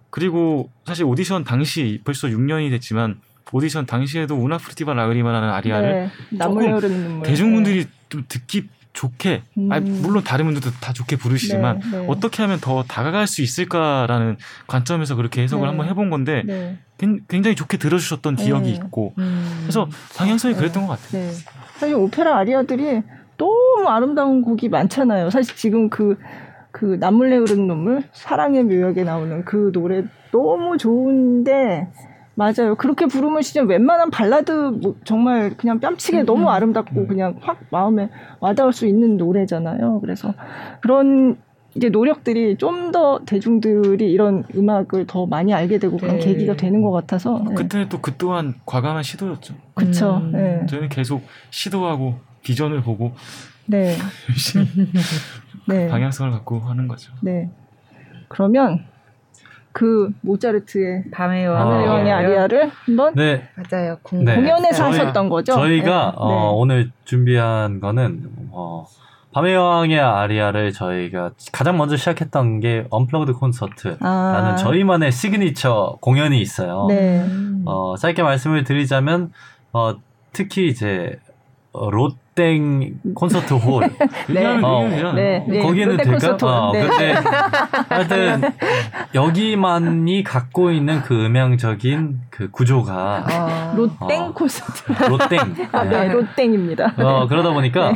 그리고 사실 오디션 당시 벌써 6년이 됐지만 오디션 당시에도 우나 프르티바 라그리마라는 아리아를 네. 조금. 대중분들이 좀 듣기 좋게 음. 아니, 물론 다른 분들도 다 좋게 부르시지만 네, 네. 어떻게 하면 더 다가갈 수 있을까라는 관점에서 그렇게 해석을 네. 한번 해본 건데 네. 굉- 굉장히 좋게 들어주셨던 기억이 네. 있고 음. 그래서 방향성이 네. 그랬던 것 같아요. 네. 사실 오페라 아리아들이 너무 아름다운 곡이 많잖아요. 사실 지금 그, 그 남물래 흐르는 눈물, 사랑의 묘역에 나오는 그 노래 너무 좋은데, 맞아요. 그렇게 부르면 진짜 웬만한 발라드 뭐 정말 그냥 뺨치게 음, 너무 음. 아름답고 그냥 확 마음에 와닿을 수 있는 노래잖아요. 그래서 그런 이제 노력들이 좀 더 대중들이 이런 음악을 더 많이 알게 되고 그런 네. 계기가 되는 것 같아서. 네. 그때는 또그 또한 과감한 시도였죠. 그쵸. 음. 네. 저희는 계속 시도하고 비전을 보고 네. 열심히 네. 방향성을 갖고 하는 거죠. 네. 그러면 그 모차르트의 밤의 아. 밤의 왕 왕의 아리아를 한번 네. 맞아요. 네. 궁금. 공연에서 저희- 하셨던 거죠? 저희가 네. 어, 네. 오늘 준비한 거는 어, 밤의 여왕의 아리아를 저희가 가장 먼저 시작했던 게 unplugged 콘서트라는 아. 저희만의 시그니처 공연이 있어요. 네. 음. 어, 짧게 말씀을 드리자면 어, 특히 이제 어, 롯땡 콘서트 홀 네. 어, 네. 네. 거기는 롯데 제가 콘서트. 어, 네. 근데 하여튼 여기만이 갖고 있는 그 음향적인 그 구조가 아. 롯땡 어. 콘서트. 롯땡 아, 네. 롯땡입니다. 어, 그러다 보니까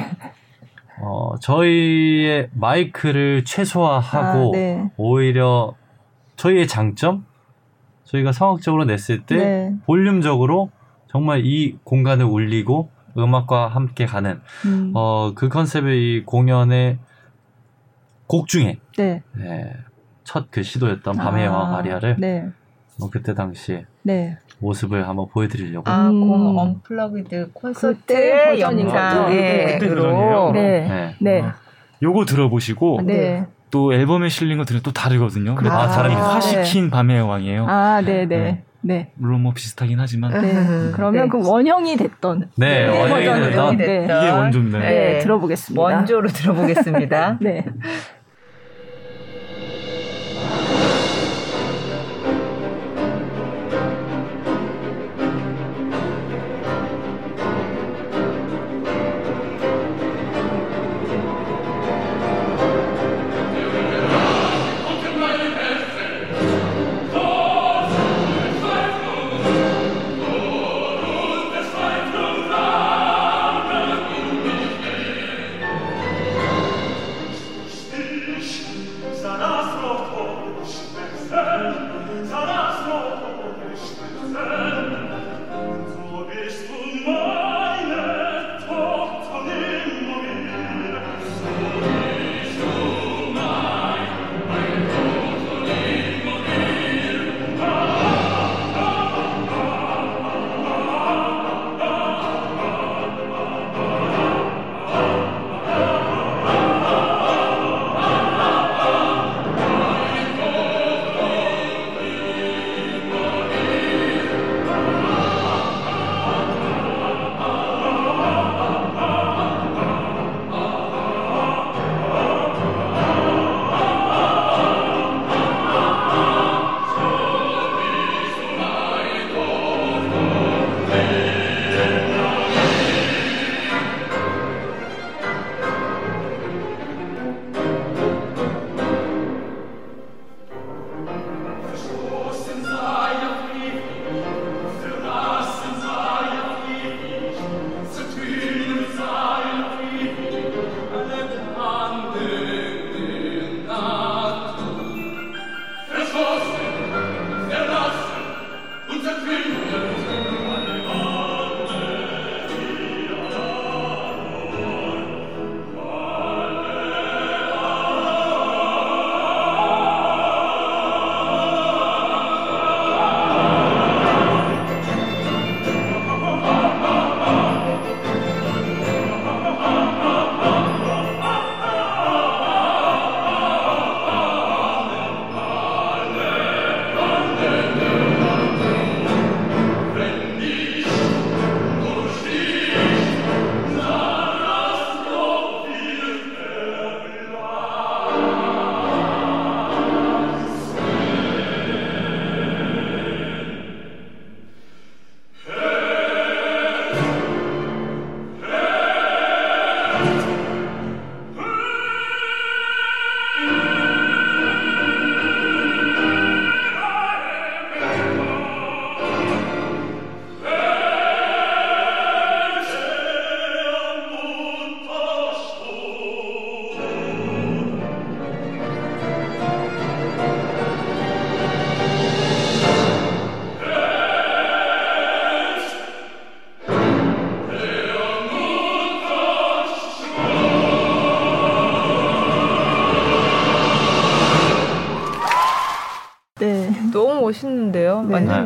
어, 저희의 마이크를 최소화하고 아, 네. 오히려 저희의 장점 저희가 성악적으로 냈을 때 네. 볼륨적으로 정말 이 공간을 울리고 음악과 함께 가는 음. 어, 그 컨셉의 이 공연의 곡 중에 네. 네, 첫 그 시도였던 밤의 아, 여왕 아리아를 네. 뭐 그때 당시에 네. 모습을 한번 보여드리려고 아, 음. 공 언플러그드 콘서트? 영상으로 그때 버전이에요? 네. 네. 네. 어, 요거 들어보시고 네. 또 앨범에 실린 것들은 또 다르거든요. 아, 다 다릅니다. 화시킨 밤의 여왕이에요. 아, 네, 네. 네. 네. 물론 뭐 비슷하긴 하지만 네. 음, 그러면 네. 그 원형이 됐던 네, 네, 원형이. 됐던 네. 이게 원조입니다. 네, 네. 들어보겠습니다. 원조로 들어보겠습니다. 네.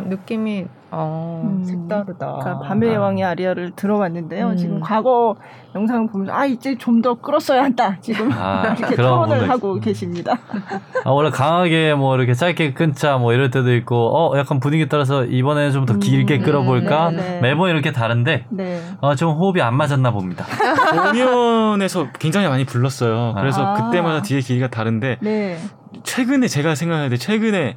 느낌이 어, 음. 색다르다. 그러니까 밤의 여왕의 아리아를 들어봤는데요. 음. 지금 과거 영상을 보면서 아 이제 좀 더 끌었어야 한다. 지금 아, 이렇게 토론을 하고 있- 계십니다. 아, 원래 강하게 뭐 이렇게 짧게 끊자 뭐 이럴 때도 있고 어 약간 분위기 따라서 이번에는 좀더 음, 길게 끌어볼까 네, 네. 매번 이렇게 다른데 네. 어, 좀 호흡이 안 맞았나 봅니다. 공연에서 굉장히 많이 불렀어요. 그래서 아. 그때마다 뒤에 길이가 다른데 네. 최근에 제가 생각할 때 최근에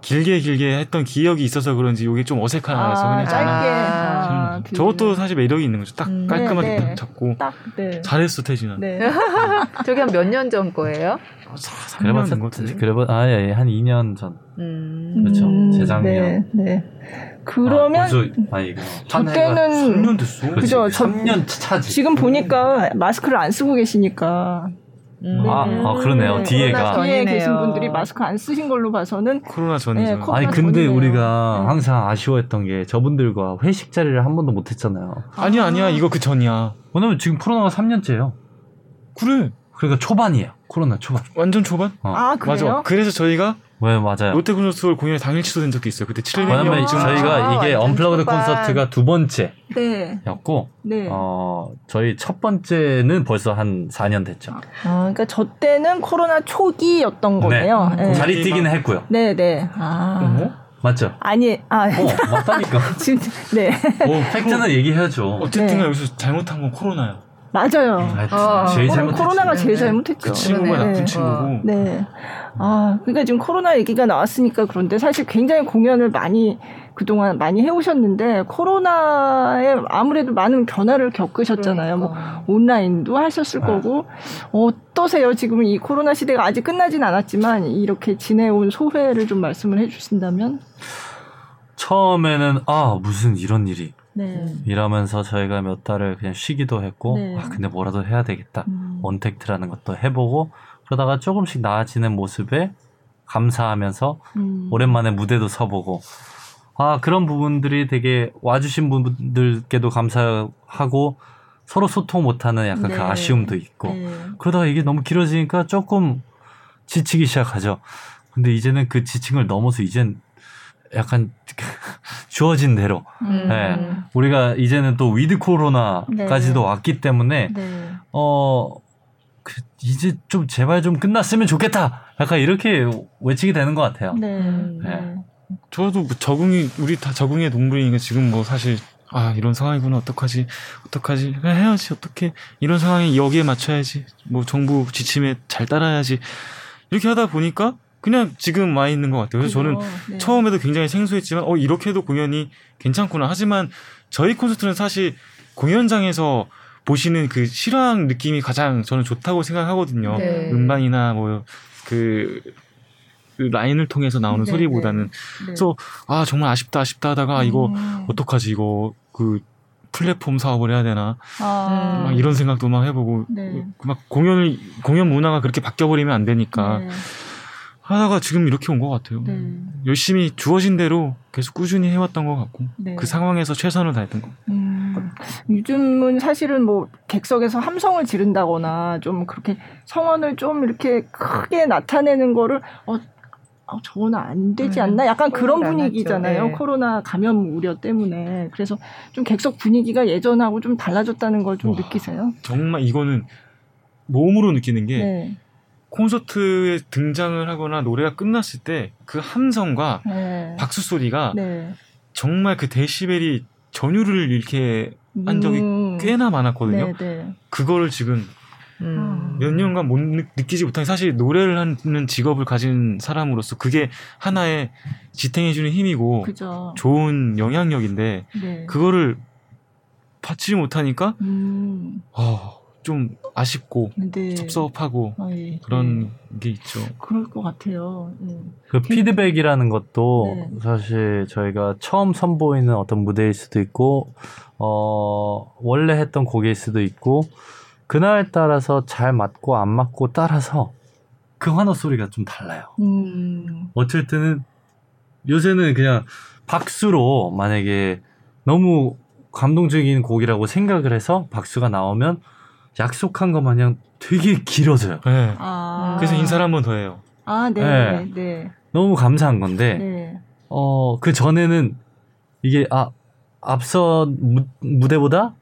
길게 길게 했던 기억이 있어서 그런지 이게 좀 어색하서 아, 그냥 짧게. 아, 아, 저것도 사실 매력이 있는 거죠. 딱 음. 깔끔하게 네, 네. 딱 잡고 딱 네. 잘했어 태진아. 네. 저게 한 몇 년 전 거예요? 그래봤자 3년 것 같은데. 그래봤 아 예, 한 2년 전. 음. 그렇죠. 음, 재작년. 네. 네. 그러면 아, 벌써 아니 이거 저 때는 3년 됐어. 그죠, 저- 3년 차지. 지금 보니까 마스크를 안 쓰고 계시니까 음. 아, 아, 그러네요. 네. 뒤에가. 전이네요. 계신 분들이 마스크 안 쓰신 걸로 봐서는 코로나 전이죠. 네, 코- 아니 근데 전이네요. 우리가 네. 항상 아쉬워했던 게 저분들과 회식 자리를 한 번도 못 했잖아요. 아니야 아니야 이거 그 전이야. 왜냐면 지금 코로나가 3년째예요. 그래 그러니까 초반이에요. 코로나 초반. 완전 초반. 어. 아 그래요? 맞아. 그래서 저희가 왜 맞아요. 롯데 콘서트 공연이 당일 취소된 적이 있어요. 그때 700명 왜냐면 아, 저희가 이게 언플러그드 초반. 콘서트가 두 번째였고 네. 네. 어 저희 첫 번째는 벌써 한 4년 됐죠. 아, 그러니까 저 때는 코로나 초기였던 거네요. 네. 네. 자리 뛰기는 했고요. 네, 네. 아. 어머? 맞죠? 아니, 아, 어 맞다니까. 지금 네. 어, 팩트는 얘기해야죠. 어쨌든가 네. 여기서 잘못한 건 코로나야. 맞아요. 아, 어. 제일. 코로나가 제일 네. 잘못했죠. 그 친구가 네. 나쁜 친구고. 네. 아, 그러니까 지금 코로나 얘기가 나왔으니까 그런데 사실 굉장히 공연을 많이 그동안 많이 해오셨는데 코로나에 아무래도 많은 변화를 겪으셨잖아요. 뭐 그러니까. 온라인도 하셨을 아. 거고 어떠세요? 지금 이 코로나 시대가 아직 끝나진 않았지만 이렇게 지내온 소회를 좀 말씀을 해주신다면? 처음에는 아 무슨 이런 일이 네. 이러면서 저희가 몇 달을 그냥 쉬기도 했고 네. 아 근데 뭐라도 해야 되겠다. 음. 언택트라는 것도 해보고 그러다가 조금씩 나아지는 모습에 감사하면서 음. 오랜만에 무대도 서보고 아 그런 부분들이 되게 와주신 분들께도 감사하고 서로 소통 못하는 약간 네. 그 아쉬움도 있고 네. 그러다가 이게 너무 길어지니까 조금 지치기 시작하죠. 근데 이제는 그걸 넘어서 이젠 약간 주어진 대로 음. 네. 우리가 이제는 또 with 코로나까지도 네. 왔기 때문에 네. 어 그, 이제 좀 제발 좀 끝났으면 좋겠다. 약간 이렇게 외치게 되는 것 같아요. 네. 음. 네. 저도 뭐 적응이 우리 다 적응의 동물이니까 지금 뭐 사실 아 이런 상황이구나 어떡하지 어떡하지 그냥 해야지 어떻게 이런 상황에 여기에 맞춰야지 뭐 정부 지침에 잘 따라야지 이렇게 하다 보니까 그냥 지금 와 있는 것 같아요. 그래서 저는 그죠. 네. 처음에도 굉장히 생소했지만 어 이렇게도 공연이 괜찮구나 하지만 저희 콘서트는 사실 공연장에서 보시는 그 실황 느낌이 가장 저는 좋다고 생각하거든요. 네. 음반이나 뭐그 라인을 통해서 나오는 네, 소리보다는 네. 그래서 아 정말 아쉽다 아쉽다 하다가 아, 이거 음. 어떡하지 이거 그 플랫폼 사업을 해야 되나 아. 막 이런 생각도 막 해보고 네. 막 공연을 공연 문화가 그렇게 바뀌어버리면 안 되니까 네. 하다가 지금 이렇게 온 것 같아요. 네. 열심히 주어진 대로 계속 꾸준히 해왔던 것 같고 네. 그 상황에서 최선을 다했던 것. 음, 요즘은 사실은 뭐 객석에서 함성을 지른다거나 좀 그렇게 성원을 좀 이렇게 크게 나타내는 거를 어, 어 저거는 안 되지 음, 않나? 약간 그런 분위기잖아요. 네. 코로나 감염 우려 때문에. 그래서 좀 객석 분위기가 예전하고 좀 달라졌다는 걸좀 와. 느끼세요? 정말 이거는 몸으로 느끼는 게 네. 콘서트에 등장을 하거나 노래가 끝났을 때 그 함성과 네. 박수 소리가 네. 정말 그 데시벨이 전율을 이렇게 한 적이 음. 꽤나 많았거든요. 네, 네. 그거를 지금 음. 몇 년간 못 느, 느끼지 못한 사실 노래를 하는 직업을 가진 사람으로서 그게 하나의 지탱해주는 힘이고 그죠. 좋은 영향력인데 네. 그거를 받지 못하니까 음. 어, 좀 아쉽고 네. 섭섭하고 아, 예. 그런 게 있죠. 그럴 것 같아요. 음. 그 피드백이라는 것도 네. 사실 저희가 처음 선보이는 어떤 무대일 수도 있고 어 원래 했던 곡일 수도 있고 그날 따라서 잘 맞고 안 맞고 따라서 그 환호 소리가 좀 달라요. 음. 어쩔 때는 요새는 그냥 박수로 만약에 너무 감동적인 곡이라고 생각을 해서 박수가 나오면 약속한 것 마냥 되게 길어져요. 네. 아. 그래서 인사를 한 번 더 해요. 아, 네. 네. 네. 너무 감사한 건데 네. 어, 그 전에는 이게 아 무, 무대보다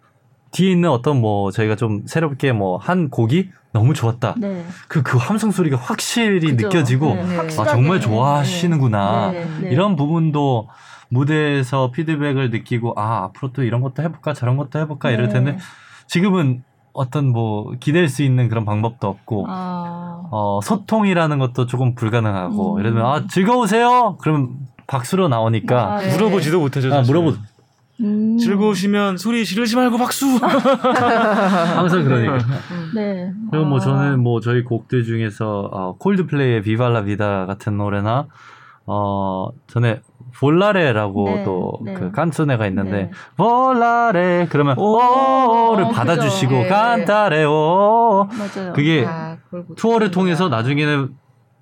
뒤에 있는 어떤 뭐 저희가 좀 새롭게 뭐 한 곡이 너무 좋았다. 네. 그 그 함성 소리가 확실히 그죠. 느껴지고 네, 네. 아. 정말 좋아하시는구나. 네, 네. 이런 부분도 무대에서 피드백을 느끼고 아 앞으로 또 이런 것도 해볼까 저런 것도 해볼까 이럴 네. 텐데 지금은 어떤 뭐 기댈 수 있는 그런 방법도 없고 아. 어, 소통이라는 것도 조금 불가능하고 음. 예를 들면 아 즐거우세요? 그럼 박수로 나오니까 아, 네. 물어보지도 못하죠. 아. 물어보 음. 즐거우시면 소리 지르지 말고 박수. 항상 그러니까. 네. 그리고 뭐 아. 저는 뭐 저희 곡들 중에서 어, 콜드플레이의 비발라 비다 같은 노래나 어 전에 볼라레라고 네, 또 네. 그 깐소네가 있는데 네. 볼라레 그러면 오를 어, 받아주시고 그죠. 네. 깐타레 오 맞아요. 그게 아, 투어를. 통해서 나중에는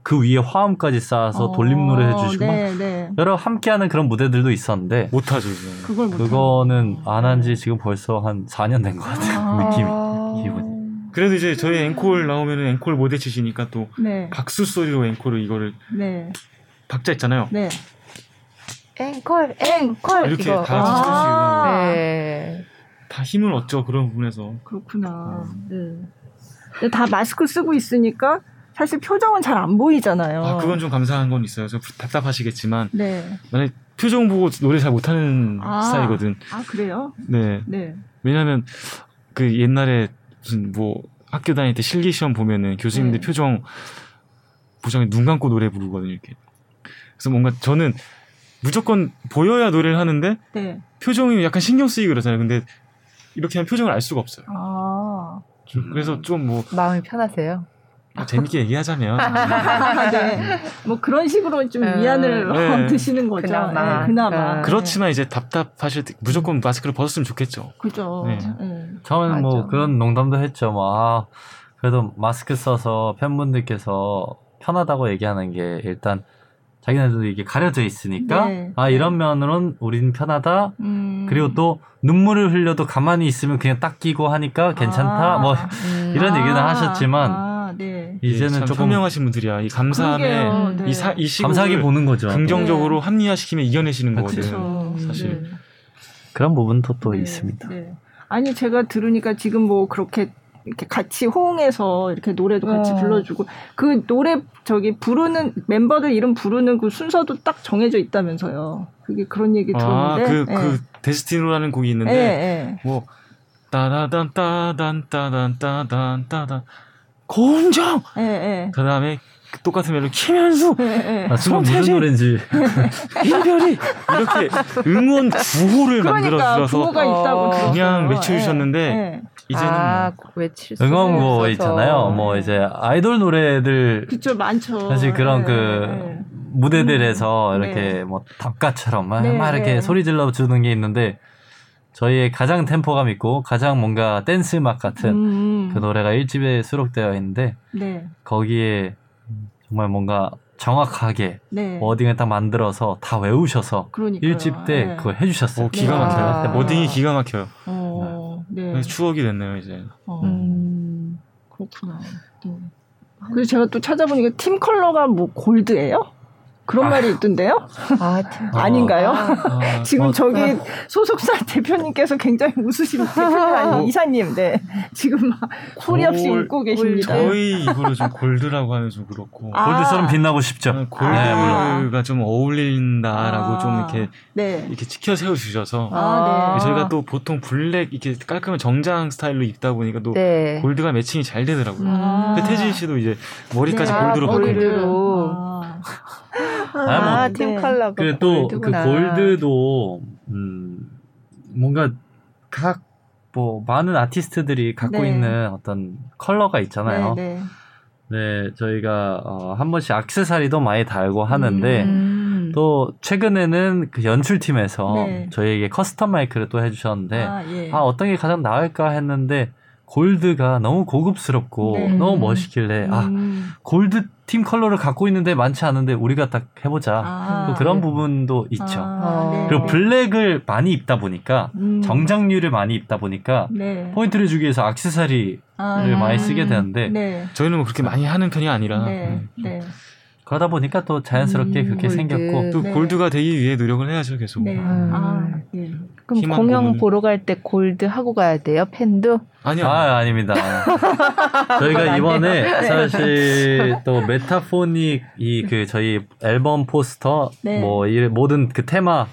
그 위에 화음까지 쌓아서 어, 돌림 노래 해주시고 막 네, 네. 여러 함께하는 그런 무대들도 있었는데 못하죠. 그걸 못 그거는 안 한 지 지금 벌써 한 4년 된 것 같아요 아. 느낌이 기분이 그래도 이제 저희 앵콜 나오면은 앵콜 못 해치시니까 또 네. 박수 소리로 앵콜을 이거를 네. 박자 있잖아요. 네. 앵콜 앵콜 이렇게 이거. 다 같이 아. 네. 다 힘을 얻죠 그런 부분에서. 그렇구나. 네. 근데 다 마스크 쓰고 있으니까 사실 표정은 잘 안 보이잖아요. 아 그건 좀 감사한 건 있어요. 좀 답답하시겠지만 네. 만약 표정 보고 노래 잘 못하는 아. 스타일이거든. 아 그래요? 네. 네. 왜냐하면 그 옛날에 무슨 뭐 학교 다닐 때 실기 시험 보면은 교수님들 네. 표정 보정에 눈 감고 노래 부르거든요 이렇게. 그래서 뭔가 저는 무조건 보여야 노래를 하는데 네. 표정이 약간 신경 쓰이고 그러잖아요. 근데 이렇게 하면 표정을 알 수가 없어요. 아. 그래서 좀 뭐 마음이 편하세요. 재밌게 얘기하자면 아, 네. 뭐 그런 식으로 좀 음, 위안을 네. 드시는 거죠. 그나마. 네, 그나마. 음. 그렇지만 이제 답답하실 때 무조건 마스크를 벗었으면 좋겠죠. 그죠. 네. 음. 처음에는 뭐 맞아. 그런 농담도 했죠. 뭐, 아, 그래도 마스크 써서 팬분들께서 편하다고 얘기하는 게 일단 자기네들도 이게 가려져 있으니까 네. 아, 이런 면으로는 우린 편하다. 음. 그리고 또 눈물을 흘려도 가만히 있으면 그냥 딱 끼고 하니까 괜찮다. 아. 뭐 음. 이런 얘기는 아, 하셨지만 아, 네. 이제는 참 조금 현명하신 분들이야. 이 감사함에. 네. 이, 사, 이 시국을 감사하게 보는 거죠. 긍정적으로 합리화시키면 이겨내시는 그치. 거거든. 그렇죠. 사실. 네. 그런 부분도 또 네, 있습니다. 네. 아니 제가 들으니까 지금 뭐 그렇게 이렇게 같이 호응해서 이렇게 노래도 같이 어. 불러주고 그 노래 저기 부르는 멤버들 이름 부르는 그 순서도 딱 정해져 있다면서요. 그게 그런 얘기 아, 들었는데. 그, 그, 데스티노라는 곡이 예, 있는데, 예. 뭐, 따다단, 따단, 따단, 따단, 따단, 공정! 예, 예. 그 다음에 똑같은 멜로 김현수! 예, 예. 아, 지금 무슨! 노래인지 이별이! 이렇게 응원 구호를 그러니까 만들어 주셔서 부호가 있다고 어. 그냥 외쳐 주셨는데, 예, 예. 이제는 아, 뭐 응원고 없어서. 있잖아요. 뭐 네. 이제 아이돌 노래들 그쵸 많죠. 사실 그런 예, 그 예. 무대들에서 음, 이렇게 네. 뭐 답가처럼 막, 네, 막 이렇게 네. 소리 질러 주는 게 있는데 저희의 가장 템포감 있고 가장 뭔가 댄스 음악 같은 음, 그 노래가 1집에 수록되어 있는데 네, 거기에 정말 뭔가 정확하게 네. 워딩을 딱 만들어서 다 외우셔서 그러니까요. 1집 때 예. 그걸 해주셨어요. 어, 기가 네. 막혀요. 아. 워딩이 기가 막혀요. 어, 네. 추억이 됐네요, 이제. 어, 음. 그렇구나. 네. 그래서 제가 또 찾아보니까 팀 컬러가 뭐 골드예요? 그런 아. 말이 있던데요? 아, 팀. 어. 아닌가요? 아, 지금 어, 저기 소속사 대표님께서 굉장히 웃으신 대표님 아니 어. 이사님, 네 지금 막 소리 없이 골- 웃고 계십니다. 저희 이거를 좀 골드라고 하면 좀 그렇고. 아. 골드처럼 빛나고 싶죠. 네, 물론. 골드가 좀 어울린다라고 아. 좀 이렇게 네. 이렇게 치켜 세워 주셔서 아, 네. 저희가 또 보통 블랙 이렇게 깔끔한 정장 스타일로 입다 보니까 또 네. 골드가 매칭이 잘 되더라고요. 아. 그 태진 씨도 이제 머리까지 네. 골드로 아, 바꾸고. 아. 아, 뭐, 팀 네. 컬러가 그래 또그 골드구나. 골드도 음 뭔가 각 뭐 많은 아티스트들이 갖고 네. 있는 어떤 컬러가 있잖아요. 네, 네. 네, 저희가 어, 한 번씩 악세사리도 많이 달고 하는데 음. 또 최근에는 그 연출팀에서 네. 저희에게 custom 마이크를 또 해주셨는데 아, 아, 예. 어떤 게 가장 나을까 했는데 gold가 너무 고급스럽고 네. 너무 멋있길래 아 음. 골드 팀 컬러를 갖고 있는데 많지 않은데 우리가 딱 해보자 아. 또 그런 부분도 있죠. 아, 네. 그리고 black을 많이 입다 보니까 음. 정장류를 많이 입다 보니까 네. 포인트를 주기 위해서 액세서리를 아, 많이 쓰게 되는데 네. 저희는 뭐 그렇게 많이 하는 편이 아니라 네. 음, 네. 그러다 보니까 또 자연스럽게 음, 그렇게 골드. 생겼고 또 네. gold가 되기 위해 노력을 해야죠 계속. 네. 음. 아, 예. 그럼 공연 고문은. 보러 갈 때 골드 하고 가야 돼요? 팬도? 아니요. 아, 아닙니다. 저희가 이번에 사실 또 메타포닉 이 그 저희 앨범 포스터 네. 뭐이 모든 그 테마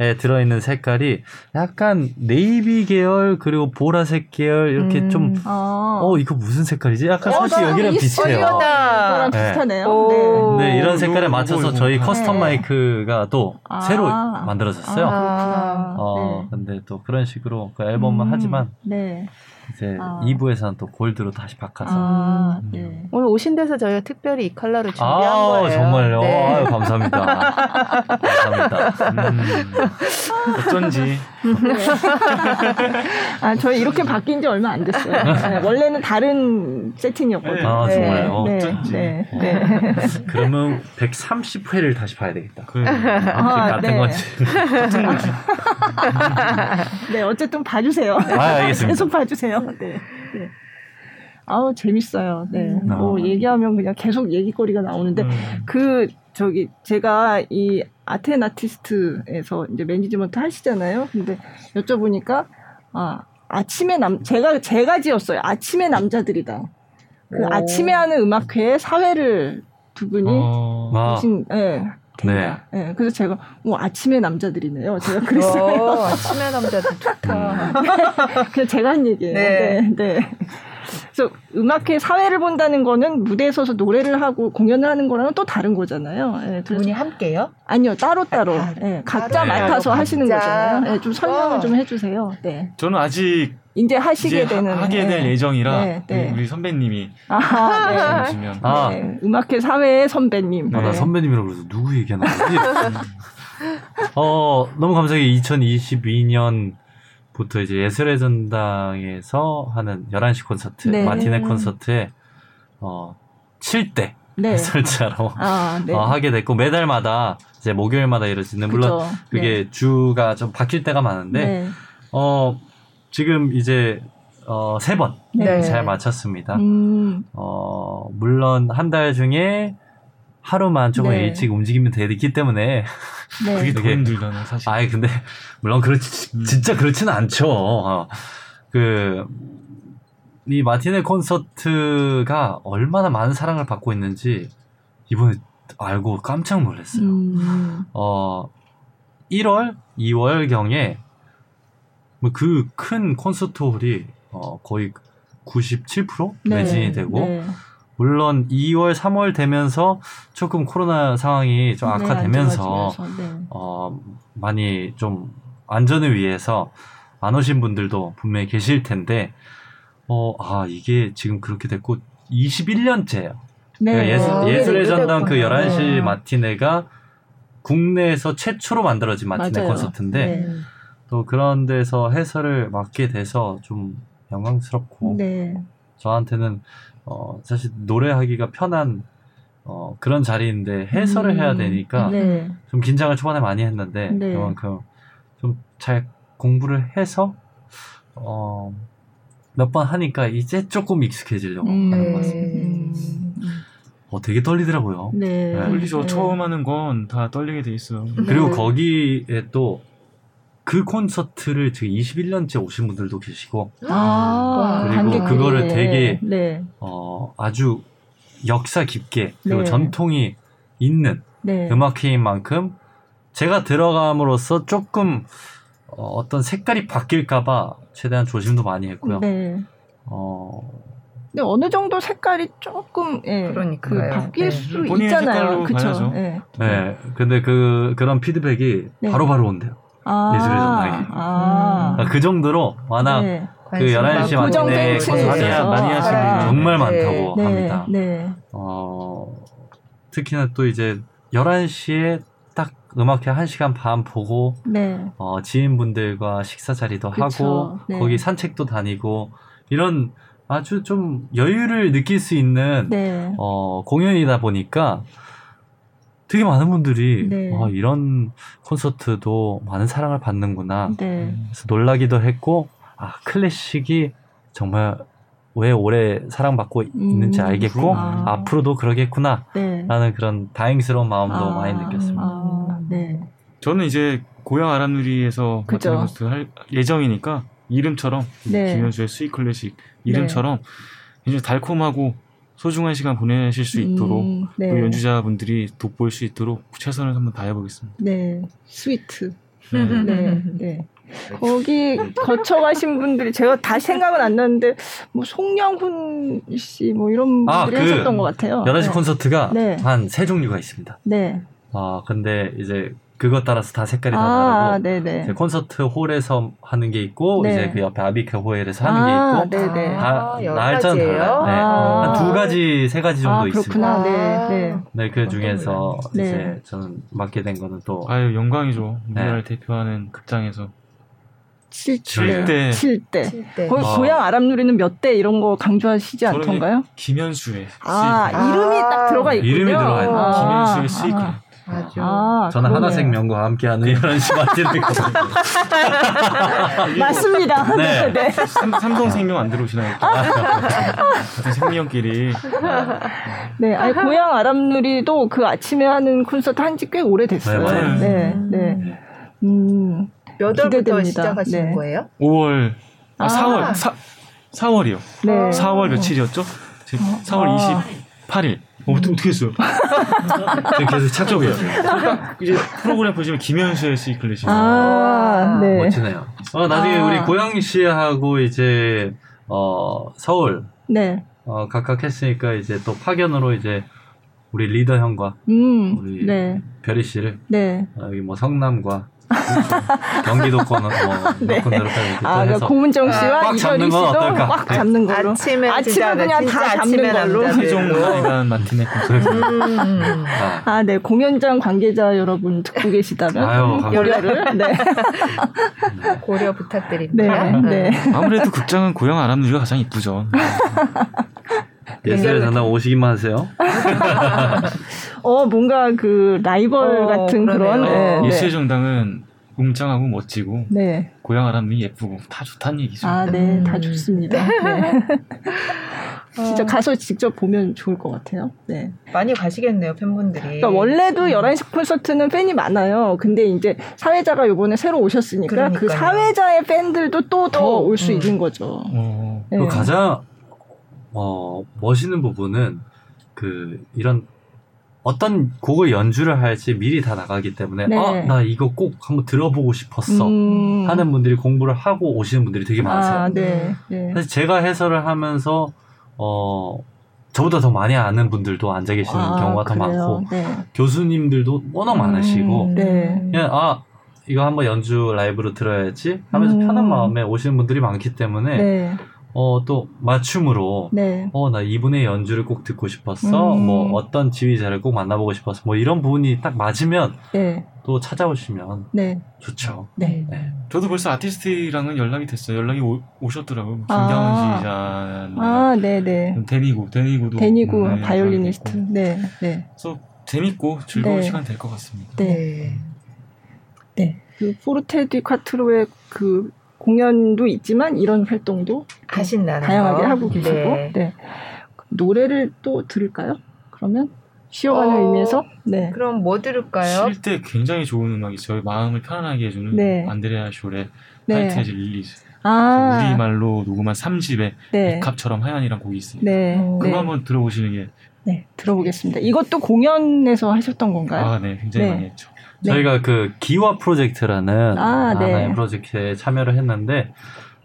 에 들어있는 색깔이 약간 네이비 계열 그리고 보라색 계열 이렇게 음. 좀 아. 어 이거 무슨 색깔이지? 약간 어, 사실 나 여기랑. 비슷해요. 그거랑 네. 비슷하네요. 오. 네. 네, 이런 오, 색깔에 맞춰서 저희. custom 네. 마이크가 또 아. 새로 만들어졌어요. 아. 어, 네. 근데 또 그런 식으로 그 앨범은 음, 하지만 네. 이제 아. 2부에서는 또 gold로 다시 바꿔서 아, 음. 네. 오늘 오신 데서 저희가 특별히 이 컬러를 준비한 아, 거예요. 정말요? 네. 아유, 감사합니다. 감사합니다. 음, 어쩐지 아, 저희 이렇게 바뀐 지 얼마 안 됐어요. 네, 원래는 다른 세팅이었거든요. 아, 네. 정말요? 네, 어쩐지. 네, 어. 네. 그러면 130회를 다시 봐야 되겠다. 그래. 아, 같은 네. 거지. 네, 어쨌든 봐주세요. 아, 알겠습니다. 계속 봐주세요. 네. 네. 아우, 재밌어요. 네. 음. 뭐, 아. 얘기하면 그냥 계속 얘기거리가 나오는데, 음. 그, 저기, 제가 이 아텐 아티스트에서 이제 매니지먼트 하시잖아요. 근데 여쭤보니까, 아, 아침에 남, 제가, 제가 지었어요. 아침에 남자들이다. 그 오. 아침에 하는 음악회에 사회를 두 분이 어, 아, 오신, 예. 네. 예, 그래서 제가, 뭐, 아침에 남자들이네요. 제가 오, 그랬어요. 아침에 남자들 좋다. 그냥 제가 한 얘기예요. 네. 네. 네. 그래서 음악회 사회를 본다는 거는 무대에 서서 노래를 하고 공연을 하는 거랑은 또 다른 거잖아요. 예, 두 분이 함께요? 아니요 따로 따로 아, 예, 각자 따로 맡아서 따로 하시는 각자. 거잖아요. 예, 좀 설명을 어. 좀 해주세요. 네. 저는 아직 이제 하시게 이제 되는 하, 게 될 예. 예정이라 네, 네. 우리 선배님이 아, 주시면 아, 네. 네. 음악회 사회의 선배님. 아, 나 네. 선배님이라고 그래서 누구 얘기하는 거지? 어, 너무 감사하게 2022년 부터 이제 예술의 전당에서 하는 11시 콘서트, 네. 마티네 콘서트에 어, 7대 네. 해설자로 아, 네. 어, 하게 됐고 매달마다 이제 목요일마다 이루어지는 물론. 그게 주가 좀 바뀔 때가 많은데 네. 어 지금 이제 어 세번 네. 잘 마쳤습니다. 음, 어 물론 한 달 중에 하루만 조금 네. 일찍 움직이면 되기 때문에 네. 그게 더 되게- 힘들잖아 사실. 아이 근데 물론 그렇지 음. 진짜 그렇지는 않죠. 어, 그, 이 마티네 콘서트가 얼마나 많은 사랑을 받고 있는지 이번에 알고 깜짝 놀랐어요. 음, 어, 1월, 2월 경에 뭐 그 큰 콘서트 홀이 어, 거의 97% 네. 매진이 되고 네. 물론 2월, 3월 되면서 조금 코로나 상황이 좀 네, 악화되면서 네. 어, 많이 좀 안전을 위해서 안 오신 분들도 분명히 계실 텐데, 어, 아, 이게 지금 그렇게 됐고, 21년째예요. 네. 그러니까 어, 예술의 네, 전당 그 그랬구나. 11시 네. 마티네가 국내에서 최초로 만들어진 마티네 맞아요. 콘서트인데, 네. 또 그런 데서 해설을 맡게 돼서 좀 영광스럽고, 네. 저한테는, 어, 사실 노래하기가 편한, 어, 그런 자리인데 해설을 해야 음, 되니까, 네. 좀 긴장을 초반에 많이 했는데 네. 그만큼 좀 잘 공부를 해서 어, 몇 번 하니까 이제 조금 익숙해지려고 하는 것 같습니다. 음, 어, 되게 떨리더라고요. 네. 네. 떨리죠. 네. 처음 하는 건 다 떨리게 돼 있어요. 그리고 네. 거기에 또 그 콘서트를 지금 21년째 오신 분들도 계시고 아, 그리고 관객들이. 그거를 되게 네. 어, 아주 역사 깊게 그리고 네. 전통이 있는 네. 음악회인 만큼 제가 들어감으로써 조금 어, 어떤 색깔이 바뀔까봐 최대한 조심도 많이 했고요. 네. 어, 근데 어느 정도 색깔이 조금 예, 그. 바뀔 네. 수 있잖아요. 가야죠. 예. 네. 근데 그 그런 피드백이 네. 바로바로 온대요. 아, 예술의 전당에. 아, 그러니까 그 정도로 워낙 네. 그 11시 많고 고정된 마틴에 층이 많이, 하시는 아, 분이 정말 네. 많다고 네. 합니다. 네. 어, 특히나 또 이제 11시에 딱 음악회 1시간 반 보고 네. 어, 지인분들과 식사 자리도 그쵸. 하고 네. 거기 산책도 다니고 이런 아주 좀 여유를 느낄 수 있는 네. 어, 공연이다 보니까 되게 많은 분들이 네. 아, 이런 콘서트도 많은 사랑을 받는구나. 네. 그래서 놀라기도 했고 아 클래식이 정말 왜 오래 사랑받고 있는지 음, 알겠고 아. 앞으로도 그러겠구나 네. 라는 그런 다행스러운 마음도 아, 많이 느꼈습니다. 아, 네. 저는 이제 고양 아람누리에서 그죠. 마티네 콘서트 할 예정이니까 이름처럼 네. 김현수의 Sweet Classic 이름처럼 굉장히 달콤하고 소중한 시간 보내실 수 있도록 음, 네. 또 연주자분들이 돋보일 수 있도록 최선을 한번 다해보겠습니다. 네. Sweet. 네. 네. 네. 거기 거쳐가신 분들이 제가 다 생각은 안 나는데 뭐 송영훈 씨 뭐 이런 아, 분들이 그 하셨던 것 같아요. 11시 네. 콘서트가 네. 한세 종류가 있습니다. 네. 아, 근데 이제 그것 따라서 다 색깔이 다 아, 다르고 네네. 이제 콘서트 홀에서 하는 게 있고 네. 이제 그 옆에 아비크 홀에서 하는 아, 게 있고 네네. 다 여러 날짜는? 달라요. 네. 아. 한두 가지, 세 가지 정도 아, 있습니다. 그렇구나. 네. 아. 네. 네, 그 중에서 네. 이제 저는 맡게 된 거는 또 아유 영광이죠. 네. 우리나라를 대표하는 극장에서 7대. 칠대. 7대. 칠대. 거기 아. 고향 아람누리는 몇 대 이런 거 강조하시지 않던가요? 김현수의 아, 아. 이름이 딱 들어가 있군요. 이름이 들어가 있네. 아, 김현수의 클 아, 저는 그러네요. 하나생 명과 함께하는 이런 시마티를. 맞습니다. 네. 네. 네. 삼, 삼성생명 안 들어오시나요? 같은 생명끼리 네, 아니, 고향 아람누리도 그 아침에 하는 콘서트 한 지 꽤 오래됐어요. 네. 네, 네. 음, 몇 월부터 기대됩니다. 시작하신 네. 거예요? 5월 아, 아. 4월 4, 4월이요. 네. 4월 며칠이었죠? 지금 4월 아. 28일. 어, 어떻게, 어떻게 했어요? 지금 계속 착적이에요. 그러니까 이제 프로그램 보시면 김현수의 클래식. 아, 네. 멋지네요. 어, 나중에 아. 우리 고양시하고 이제 어, 서울 네. 어, 각각 했으니까 이제 또 파견으로 이제 우리 리더 형과 음, 우리 네. 별이 씨를 네. 어, 여기 뭐 성남과 경기도권 뭐 네. 몇 군데로 이렇게 또 아, 그 해서 고문정 씨와 잡는 건 씨도? 꽉 네. 잡는 걸로. 아침에 아침에 그냥 다 아침에 잡는 걸로. 라이간 마티네 콘서트. 음. 아, 아, 네. 공연장 관계자 여러분 듣고 계시다면 아유, 감사합니다. 고려를 네. 고려 부탁드립니다. 네. 네. 아무래도 극장은 고향 아람누리가 가장 이쁘죠. 예술의 전당 오시기만 하세요. 어, 뭔가 그 라이벌 어, 같은 그런 그러네요. 네. 예수의 정당은 웅장하고 멋지고 네. 고향 아람누리 예쁘고 다 좋다는 얘기죠. 아, 네. 음. 다 좋습니다. 네. 진짜 가서 직접 보면 좋을 것 같아요. 네. 많이 가시겠네요, 팬분들이. 그러니까 원래도 11시 콘서트는 팬이 많아요. 근데 이제 사회자가 요번에 새로 오셨으니까 그 그러니까요. 사회자의 팬들도 또더 또, 올수 음. 있는 거죠. 어, 네. 그 가장 어, 멋있는 부분은 그 이런 어떤 곡을 연주를 할지 미리 다 나가기 때문에 네. 어, 나 이거 꼭 한번 들어보고 싶었어 음. 하는 분들이 공부를 하고 오시는 분들이 되게 많으세요. 아, 네. 네. 사실 제가 해설을 하면서 어 저보다 더 많이 아는 분들도 앉아 계시는 아, 경우가 더 그래요? 많고 네. 교수님들도 워낙 많으시고 음. 네. 그냥 아 이거 한번 연주 라이브로 들어야지 하면서 음. 편한 마음에 오시는 분들이 많기 때문에 네. 어 또 맞춤으로 네. 어 나 이분의 연주를 꼭 듣고 싶었어 음. 뭐 어떤 지휘자를 꼭 만나보고 싶었어 뭐 이런 부분이 딱 맞으면 네. 또 찾아오시면 네. 좋죠. 네. 네. 저도 벌써 아티스트랑은 연락이 됐어요. 연락이 오, 오셨더라고요. 아. 김경은 지휘자. 아, 네, 네. 대니 구, 대니 구도. 대니 구 네, 바이올리니스트. 연락이 됐고. 네. 네. 그래서 재밌고 즐거운 네. 시간 될 것 같습니다. 네. 네. 네. 그 포르테 디 콰트로의 그 공연도 있지만 이런 활동도 하신다는 다양하게 거. 하고 계시고 네. 네. 노래를 또 들을까요? 그러면 쉬어가는 어, 의미에서 네. 그럼 뭐 들을까요? 쉴 때 굉장히 좋은 음악이 저희 마음을 편안하게 해주는 네. 안드레아 숄의 네. White as Lilies. 아, 우리말로 녹음한 3집에 네. 백합처럼 하얀이란 곡이 있어요. 네. 어, 그거 네. 한번 들어보시는 게 네. 들어보겠습니다. 이것도 공연에서 하셨던 건가요? 아, 네, 굉장히 네. 많이 했죠. 네. 저희가 그 기와 프로젝트라는 아, 네. 하나의 프로젝트에 참여를 했는데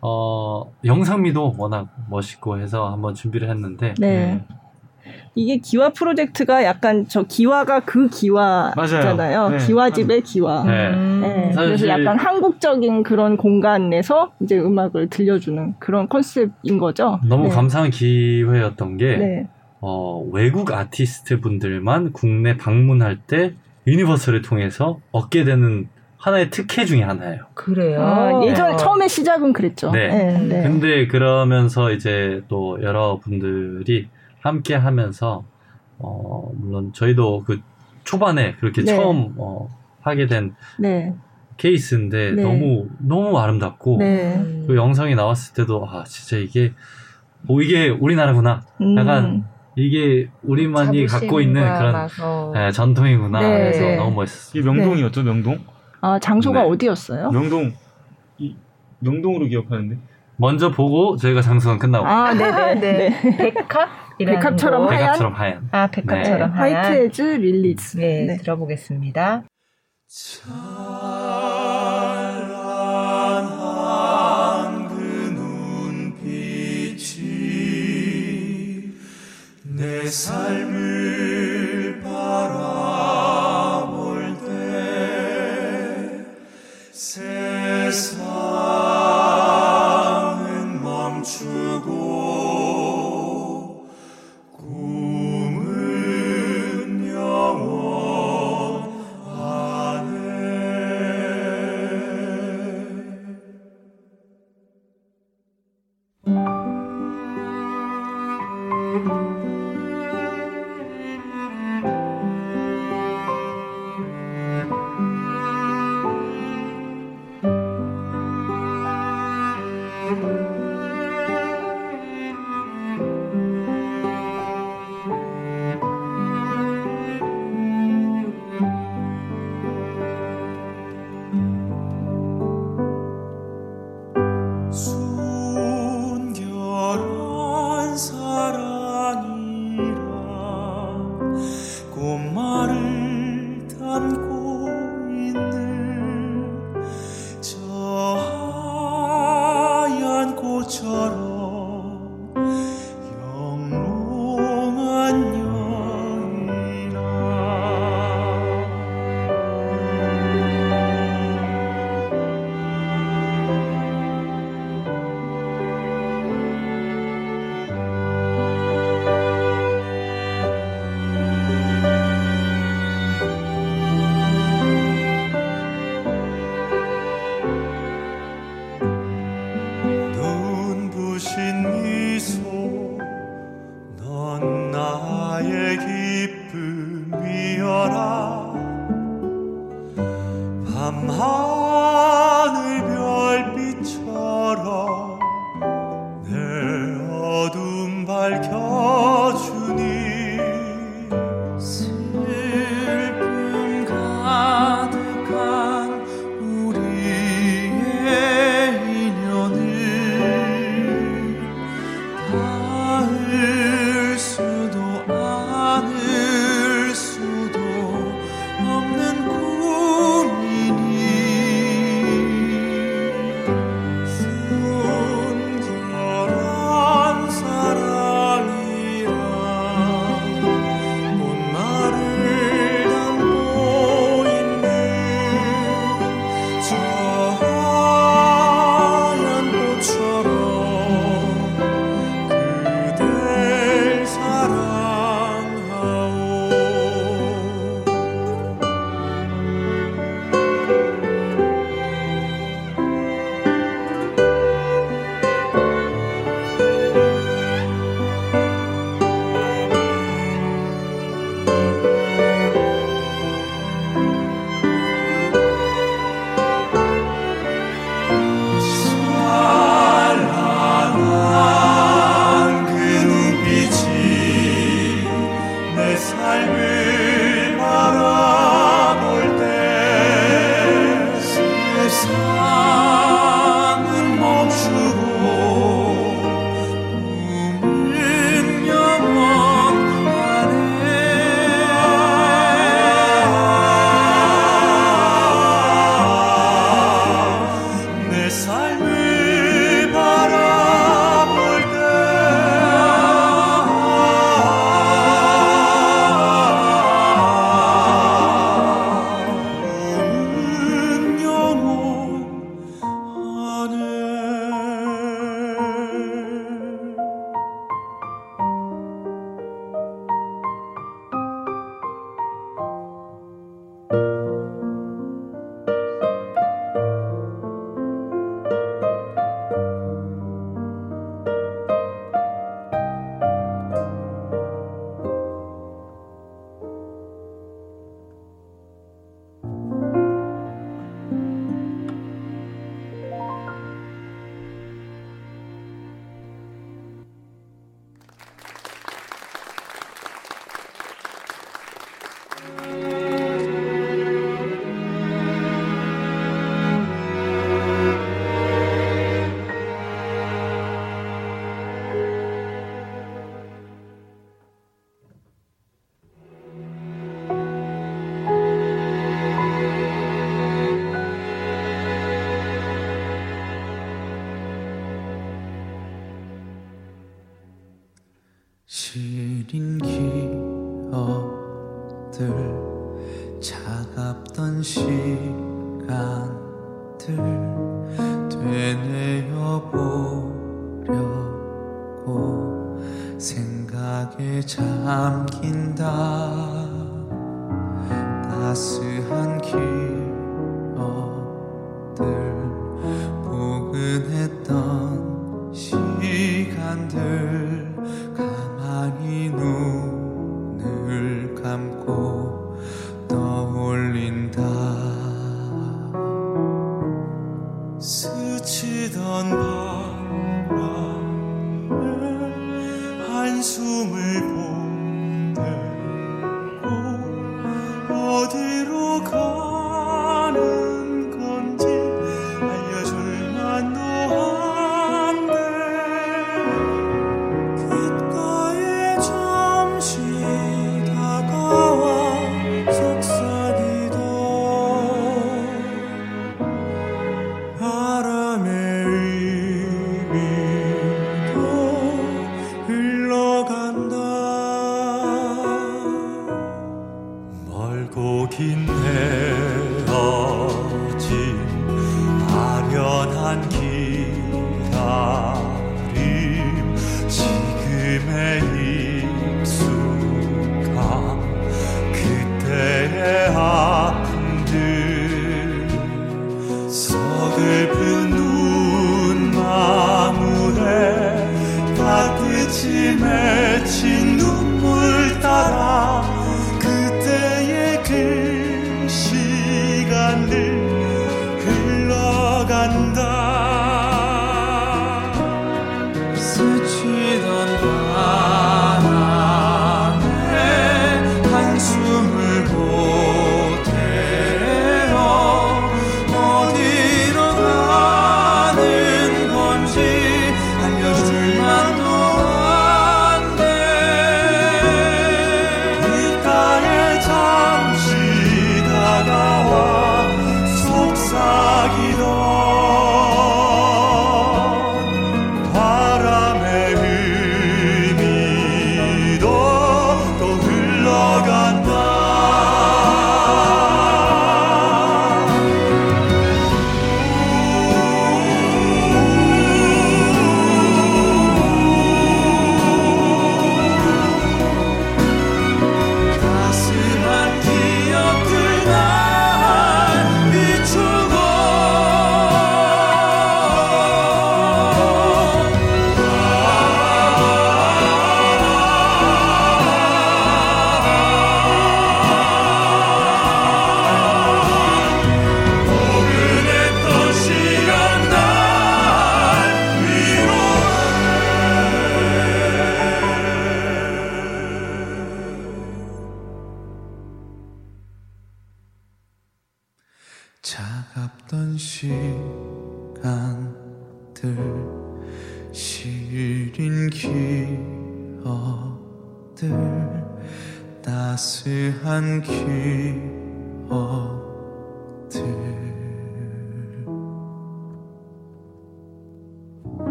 어 영상미도 워낙 멋있고 해서 한번 준비를 했는데 네. 이게 기와 프로젝트가 약간 저 기와가 그 기와잖아요. 네. 기와집의 기와. 네. 음. 네, 사실- 그래서 약간 한국적인 그런 공간에서 이제 음악을 들려주는 그런 컨셉인 거죠. 너무 네. 감사한 기회였던 게 네. 어, 외국 아티스트 분들만 국내 방문할 때 유니버설을 통해서 얻게 되는 하나의 특혜 중에 하나예요. 그래요. 아, 예전 어. 처음에 시작은 그랬죠. 네. 네. 네. 근데 그러면서 이제 또 여러분들이 함께 하면서 어, 물론 저희도 그 초반에 그렇게 네. 처음 어, 하게 된 네. 케이스인데 네. 너무 너무 아름답고 네. 음. 그 영상이 나왔을 때도 아 진짜 이게 오 이게 우리나라구나. 음. 약간 이게 우리만이 갖고 있는 그런 어. 네, 전통이구나. 네. 그래서 네. 너무 멋있었어요. 이게 명동이었죠, 명동? 아 장소가 네. 어디였어요? 명동 이 명동으로 기억하는데. 먼저 보고 저희가 장소는 끝나고 아 네네. 네. 네. 백합? 백합처럼 하얀? 백합처럼 하얀. 아, 백합처럼 하얀. White as Lilies. 네, 네. 들어보겠습니다. 찬 내 삶을 바라볼 때 세상 따스한 기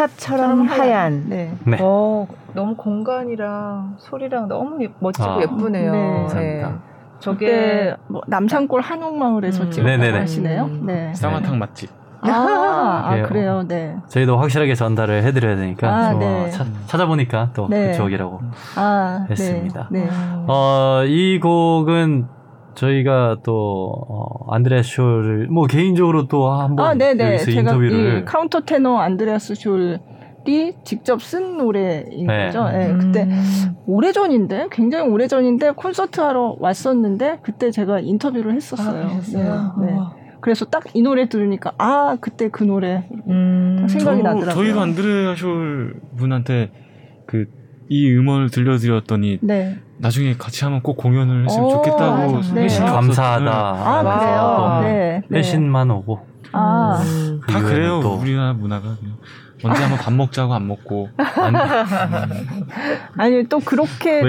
백합처럼 하얀. 네. 네. 어, 너무 공간이랑 소리랑 너무 예- 멋지고 아, 예쁘네요. 네. 감사합니다. 저게 뭐 남산골 한옥마을에서 음. 찍었다고 네네네. 하시네요. 음. 네. 쌍화탕 맛집. 아, 아 그래요. 그래요. 네. 저희도 확실하게 전달을 해드려야 되니까 아, 좀 네. 차- 찾아보니까 또 네. 그쪽이라고. 아, 했습니다. 네. 네. 음. 어, 이 곡은 저희가 또 어, 안드레아 숄을 뭐 개인적으로 또 한번 아, 네네. 여기서 제가 인터뷰를 이 카운터 테너 안드레아스 숄이 직접 쓴 노래인 네. 거죠. 네, 그때 음. 오래 전인데 굉장히 오래 전인데 콘서트 하러 왔었는데 그때 제가 인터뷰를 했었어요. 아? 네, 네. 어. 그래서 딱 이 노래 들으니까 아 그때 그 노래 음. 생각이 저- 나더라고요. 저희도 안드레아 숄 분한테 그 이 음원을 들려드렸더니 네. 나중에 같이 한번 꼭 공연을 했으면 오, 좋겠다고 네. 회신이 감사하다. 아 와. 그래요. 네. 네. 회신만 오고 아, 음. 그다 이후에는 그래요. 또 우리나라 문화가 그냥. 언제 한번 밥 먹자고 안 먹고 아니, 아니 또 그렇게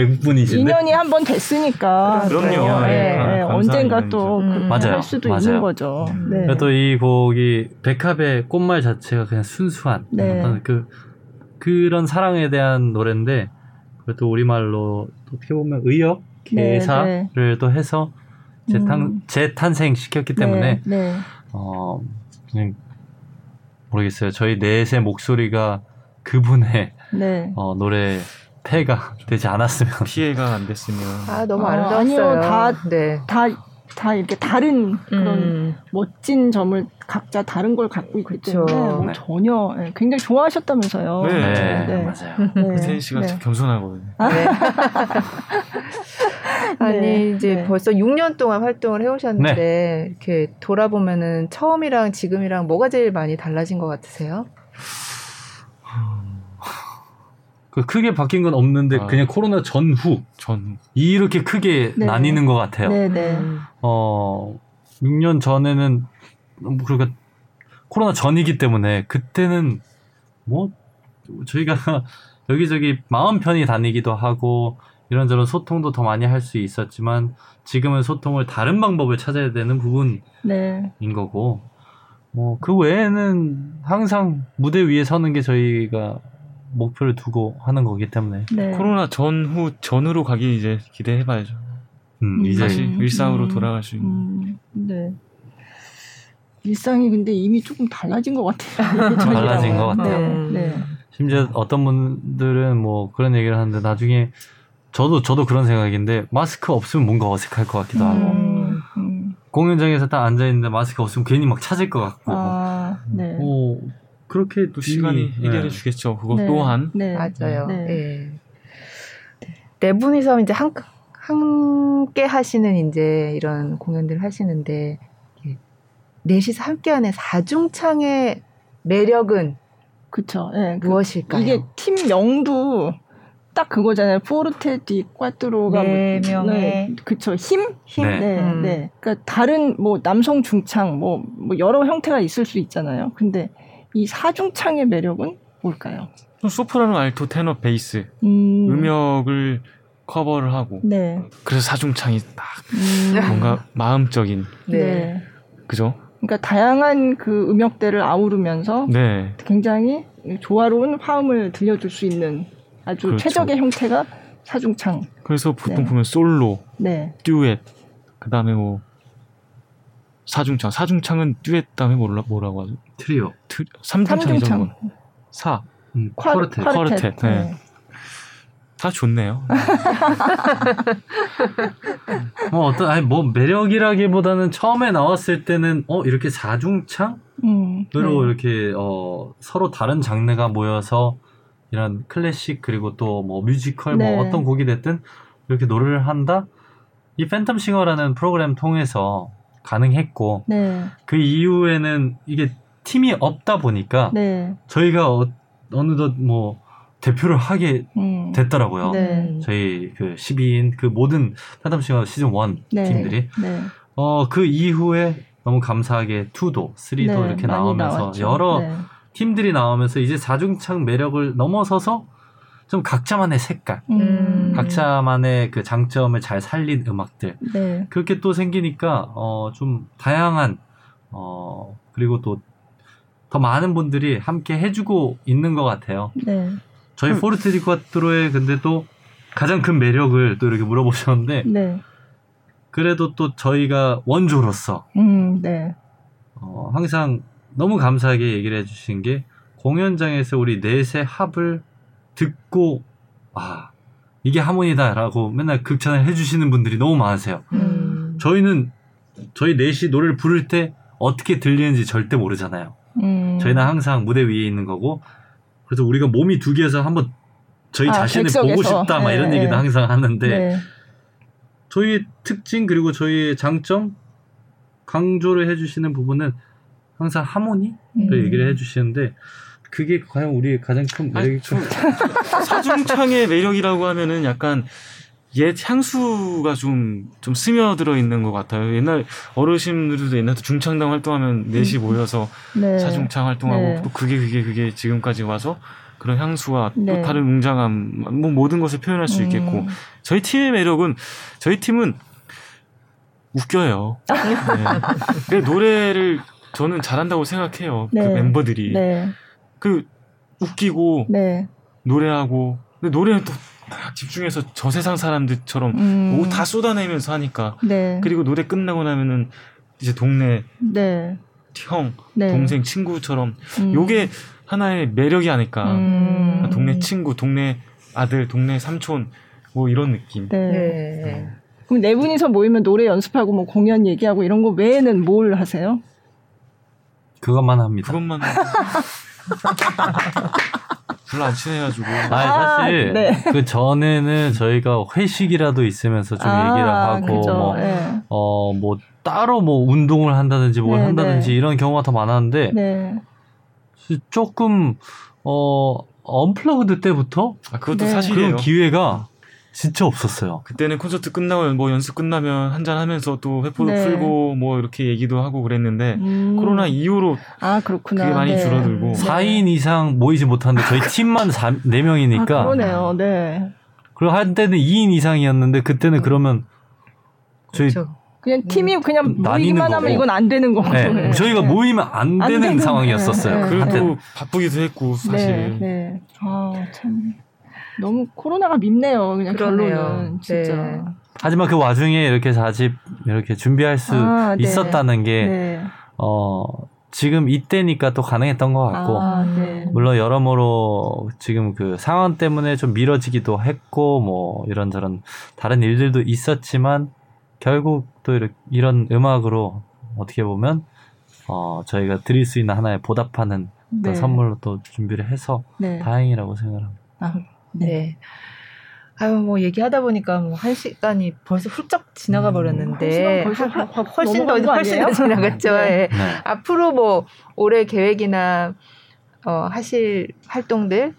인연이 한 번 됐으니까 그럼요. 또, 예, 예, 아, 예, 감사한 언젠가. 또 음. 맞아요. 할 수도 맞아요. 있는 거죠. 네. 그래도 이 곡이 백합의 꽃말 자체가 그냥 순수한 네. 어떤 그 그런 사랑에 대한 노래인데 그것도 우리말로 어떻게 보면 의역 네, 개사를 또 해서 재탄 음. 재탄생 시켰기 때문에 네, 네. 어 그냥 모르겠어요. 저희 넷의 목소리가 그분의 네. 어, 노래 폐가 되지 않았으면 피해가 안 됐으면 아 너무 아, 아름다웠어요. 아니요, 다- 네. 다, 다 이렇게 다른 그런 음. 멋진 점을 각자 다른 걸 갖고 있기 그쵸. 때문에 뭐 네. 전혀 예, 굉장히 좋아하셨다면서요. 네. 네, 네. 맞아요. 네. 세인 씨가 네. 참 겸손하거든요. 네. 아니 네, 이제 네. 벌써 6년 동안 활동을 해오셨는데 이렇게 돌아보면은 처음이랑 지금이랑 뭐가 제일 많이 달라진 것 같으세요? 그 크게 바뀐 건 없는데 아. 그냥 코로나 전후 전 이렇게 크게 네. 나뉘는 것 같아요. 네, 네. 음. 어, 6년 전에는, 뭐 그러니까, 코로나 전이기 때문에, 그때는, 뭐, 저희가 여기저기 마음 편히 다니기도 하고, 이런저런 소통도 더 많이 할 수 있었지만, 지금은 소통을 다른 방법을 찾아야 되는 부분인 네. 거고, 뭐, 그 외에는 항상 무대 위에 서는 게 저희가 목표를 두고 하는 거기 때문에, 네. 코로나 전후 전으로 가기 이제 기대해봐야죠. 음, 음. 이제, 다시 음, 일상으로 음, 돌아갈 수 있는. 음, 네. 일상이 근데 이미 조금 달라진 것 같아요. 달라진 것 같아요. 네, 네. 심지어 어떤 분들은 뭐 그런 얘기를 하는데 나중에 저도 저도 그런 생각인데 마스크 없으면 뭔가 어색할 것 같기도 하고 음, 음. 공연장에서 딱 앉아 있는데 마스크 없으면 괜히 막 찾을 것 같고 아, 네. 어, 그렇게 또 시간이 해결해 네. 주겠죠. 그것 네, 또한 네. 맞아요. 네. 네. 네 분이서 이제 한, 함께 하시는 이제 이런 공연들 하시는데 넷이서 함께하는 사중창의 매력은 그쵸. 예, 그- 무엇일까요? 이게 팀명도 딱 그거잖아요. 포르테 디 꽈뚜로가 네 뭐- 명의 네, 그쵸. 힘? 힘. 네. 네, 음. 네. 그러니까 다른 뭐 남성 중창 뭐, 뭐 여러 형태가 있을 수 있잖아요. 근데 이 사중창의 매력은 뭘까요? 소프라노, 알토, 테너, 베이스 음, 음역을 커버를 하고 네. 그래서 사중창이 딱 음, 뭔가 마음적인 네. 네. 그죠? 그러니까 다양한 그 음역대를 아우르면서 네. 굉장히 조화로운 화음을 들려줄 수 있는 아주 그렇죠. 최적의 형태가 사중창. 그래서 보통 네. 보면 솔로, 네. 듀엣, 그 다음에 뭐 사중창, 사중창은 듀엣 다음에 뭐라, 뭐라고 하죠? 트리오 트, 삼중창이죠. 삼중창. 그건. 사, 음, 콰- 코르테 콰르텟. 콰르텟, 네. 다 좋네요. 뭐 어떤 아니 뭐 매력이라기보다는 처음에 나왔을 때는 어 이렇게 사중창으로 음, 네. 이렇게 어 서로 다른 장르가 모여서 이런 클래식 그리고 또 뭐 뮤지컬 네. 뭐 어떤 곡이 됐든 이렇게 노래를 한다 이 팬텀 싱어라는 프로그램 통해서 가능했고 네. 그 이후에는 이게 팀이 없다 보니까 네. 저희가 어, 어느덧 뭐 대표를 하게 음. 됐더라고요. 네. 저희 그 12인 그 모든 싱어 시즌 1 네. 팀들이 네. 어, 그 이후에 너무 감사하게 2도, 3도 네, 이렇게 나오면서 나왔죠. 여러 네. 팀들이 나오면서 이제 사중창 매력을 넘어서서 좀 각자만의 색깔, 음. 각자만의 그 장점을 잘 살린 음악들 네. 그렇게 또 생기니까 어, 좀 다양한 어, 그리고 또 더 많은 분들이 함께 해주고 있는 것 같아요. 네. 저희 포르테 디쿼트로의 근데 또 가장 큰 매력을 또 이렇게 물어보셨는데 네. 그래도 또 저희가 원조로서 음, 네. 어, 항상 너무 감사하게 얘기를 해주신 게 공연장에서 우리 넷의 합을 듣고 아 이게 하모니다라고 맨날 극찬을 해주시는 분들이 너무 많으세요. 음. 저희는 저희 넷이 노래를 부를 때 어떻게 들리는지 절대 모르잖아요. 음. 저희는 항상 무대 위에 있는 거고 그래서 우리가 몸이 두 개여서 한번 저희 아, 자신을 객석에서. 보고 싶다 막 네, 이런 네. 얘기도 항상 하는데 네. 저희의 특징 그리고 저희의 장점 강조를 해주시는 부분은 항상 하모니를 음. 얘기를 해주시는데 그게 과연 우리의 가장 큰 아니, 매력이 좀 사중창의 매력이라고 하면은 약간 옛 향수가 좀, 좀 스며들어 있는 것 같아요. 옛날 어르신들도 옛날에 중창당 활동하면 넷이 모여서 네. 사중창 활동하고 네. 또 그게 그게 그게 지금까지 와서 그런 향수와 네. 또 다른 웅장함 뭐 모든 것을 표현할 수 있겠고 음. 저희 팀의 매력은 저희 팀은 웃겨요. 네. 그 노래를 저는 잘한다고 생각해요. 네. 그 멤버들이 네. 그 웃기고 네. 노래하고 근데 노래는 또 막 집중해서 저 세상 사람들처럼 음. 뭐다 쏟아내면서 하니까 네. 그리고 노래 끝나고 나면은 이제 동네 네. 형 네. 동생 친구처럼 음. 요게 하나의 매력이 아닐까 음. 동네 친구 동네 아들 동네 삼촌 뭐 이런 느낌 네. 네. 그럼 네 분이서 모이면 노래 연습하고 뭐 공연 얘기하고 이런 거 외에는 뭘 하세요? 그것만 합니다. 그것만 별로 안 친해가지고 아니, 사실 아, 네. 그 전에는 저희가 회식이라도 있으면서 좀 얘기를 하고 아, 그죠. 뭐 네. 어, 뭐, 따로 뭐, 운동을 한다든지 뭘 네, 한다든지 네. 이런 경우가 더 많았는데, 네. 조금, 어, 언플러그드 때부터 아, 그것도 네. 사실이에요. 그런 기회가 진짜 없었어요. 그때는 콘서트 끝나고 뭐 연습 끝나면 한잔 하면서 또 회포도 네. 풀고 뭐 이렇게 얘기도 하고 그랬는데 음. 코로나 이후로 아 그렇구나. 그게 많이 줄어들고. 4인 이상 모이지 못하는데 저희 팀만 4, 4명이니까. 아, 그러네요. 네. 그리고 한때는 2인 이상이었는데 그때는 그러면 저희 그렇죠. 그냥 팀이 그냥 나뉘는 모이기만 하면. 이건 안 되는 거고. 네, 네. 저희가 네. 모이면 안 안 되는 되는, 상황이었었어요. 네, 네. 그리고. 바쁘기도 했고 사실 네, 네. 아, 참. 너무 코로나가 밉네요. 그냥 그러네요. 결론은 진짜. 네. 하지만 그 와중에 이렇게 4집 이렇게 준비할 수 아, 네. 있었다는 게 네. 어, 지금 이때니까 또 가능했던 것 같고, 아, 네. 물론 여러모로 지금 그 상황 때문에 좀 미뤄지기도 했고, 뭐 이런저런 다른 일들도 있었지만, 결국 또 이렇게 이런 음악으로 어떻게 보면, 어, 저희가 드릴 수 있는 하나의 보답하는 어떤 네. 선물로 또 준비를 해서 네. 다행이라고 생각합니다. 아, 네. 아유 뭐 얘기하다 보니까 뭐 한 시간이 벌써 훌쩍 지나가 한 버렸는데 시간 벌써 하- 하- 확 훨씬 더 훨씬 더? 지나갔죠. 네. 예. 네. 앞으로 뭐 올해 계획이나 어, 하실 활동들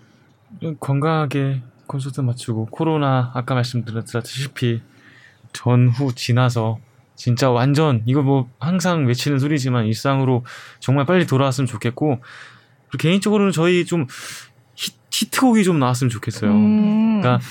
건강하게 콘서트 마치고 코로나 아까 말씀드렸다시피 전후 지나서 진짜 완전 이거 뭐 항상 외치는 소리지만 일상으로 정말 빨리 돌아왔으면 좋겠고 그리고 개인적으로는 저희 좀 히, 히트곡이 좀 나왔으면 좋겠어요. 음. 그러니까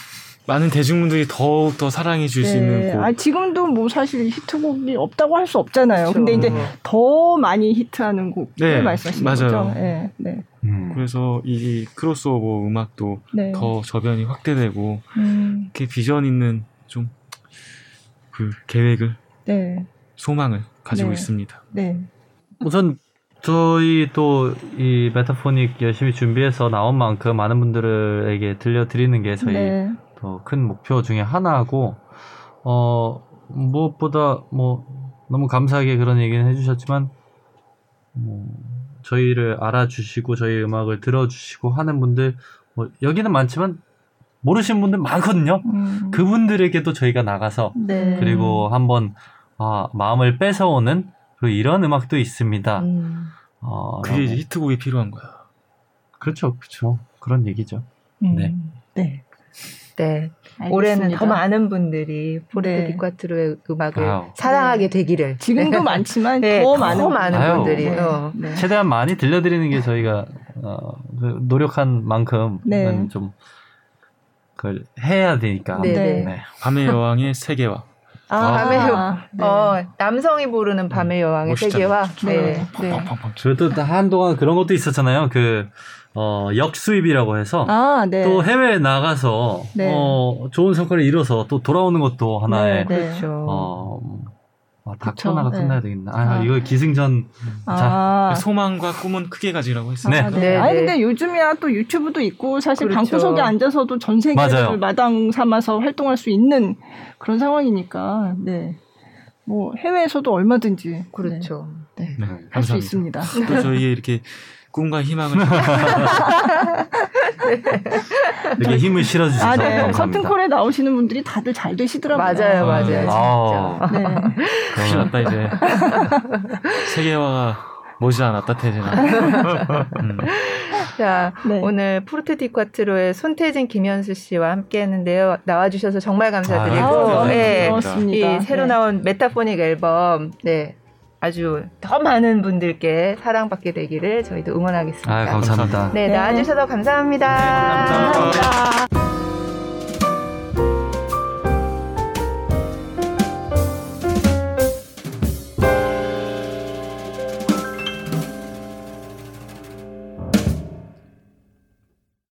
많은 대중분들이 더욱 더 사랑해 줄수 있는 곡. 아, 지금도 뭐 사실 히트곡이 없다고 할 수 없잖아요. 그렇죠. 근데 이제 더 많이 히트하는 곡을 네, 말씀하시는 맞아요. 거죠. 네, 네, 음. 그래서 이 크로스오버 음악도 네. 더 저변이 확대되고 음, 이렇게 비전 있는 좀 그 계획을 네, 소망을 가지고 네. 있습니다. 네, 우선 저희 또 이 메타포닉 열심히 준비해서 나온 만큼 많은 분들에게 들려드리는 게 저희 네, 더큰 목표 중에 하나고 어 무엇보다 뭐 너무 감사하게 그런 얘기는 해주셨지만 뭐 저희를 알아주시고 저희 음악을 들어주시고 하는 분들 뭐 여기는 많지만 모르시는 분들 많거든요. 음, 그분들에게도 저희가 나가서 네. 그리고 한번 아, 마음을 뺏어오는 이런 음악도 있습니다. 음. 어, 그게. 이제 히트곡이 필요한 거야. 그렇죠, 그렇죠. 그런 얘기죠. 음, 네. 네. 네. 올해는 알겠습니다. 더 많은 분들이 포르테 네. 디과트로의 음악을 아유. 사랑하게 되기를. 지금도 많지만 네, 더 더 많은 많은. 분들이. 네. 어. 네. 최대한 많이 들려드리는 게 저희가 어, 그 노력한 만큼은 네. 좀 그걸 해야 되니까. 네, 네. 네. 밤의 여왕의 세계화. 아, 밤의 여 아, 네. 어, 남성이 부르는 밤의 여왕의 멋있잖아요. 세계화. 네. 네. 저도 또 한동안 그런 것도 있었잖아요. 그 어, 역수입이라고 해서 아, 네. 또 해외에 나가서 네. 어, 좋은 성과를 이뤄서 또 돌아오는 것도 하나의 네. 그렇죠. 어, 아, 다 그쵸, 코로나가 네. 끝나야 되겠나. 아, 아. 이거 기승전. 아, 소망과 꿈은 크게 가지라고 했습니다. 아, 네. 네. 네, 아니 네. 근데 요즘이야 또 유튜브도 있고 사실 그렇죠. 방구석에 앉아서도 전 맞아요. 세계를 마당 삼아서 활동할 수 있는 그런 상황이니까 네. 뭐 해외에서도 얼마든지 그렇죠. 네. 네, 할수 감사합니다. 있습니다. 또 저희의 이렇게 꿈과 희망을 이렇게 힘을 실어주셔서 아, 네. 감사합니다. 커튼콜에 나오시는 분들이 다들 잘 되시더라고요. 맞아요, 아, 맞아요. 네. 진짜. 아. 네. 큰일 났다 이제 세계화가 머지않아 따뜻해지나. 음. 자, 네. 오늘 포르테 디쿼트로의 손태진 김현수 씨와 함께 했는데요. 나와주셔서 정말 감사드리고, 너무 예, 고맙습니다. 이 새로 네. 나온 메타포닉 앨범, 네. 아주 더 많은 분들께 사랑받게 되기를 저희도 응원하겠습니다. 아 감사합니다. 네, 네. 나와주셔서 감사합니다. 네, 감사합니다. 감사합니다.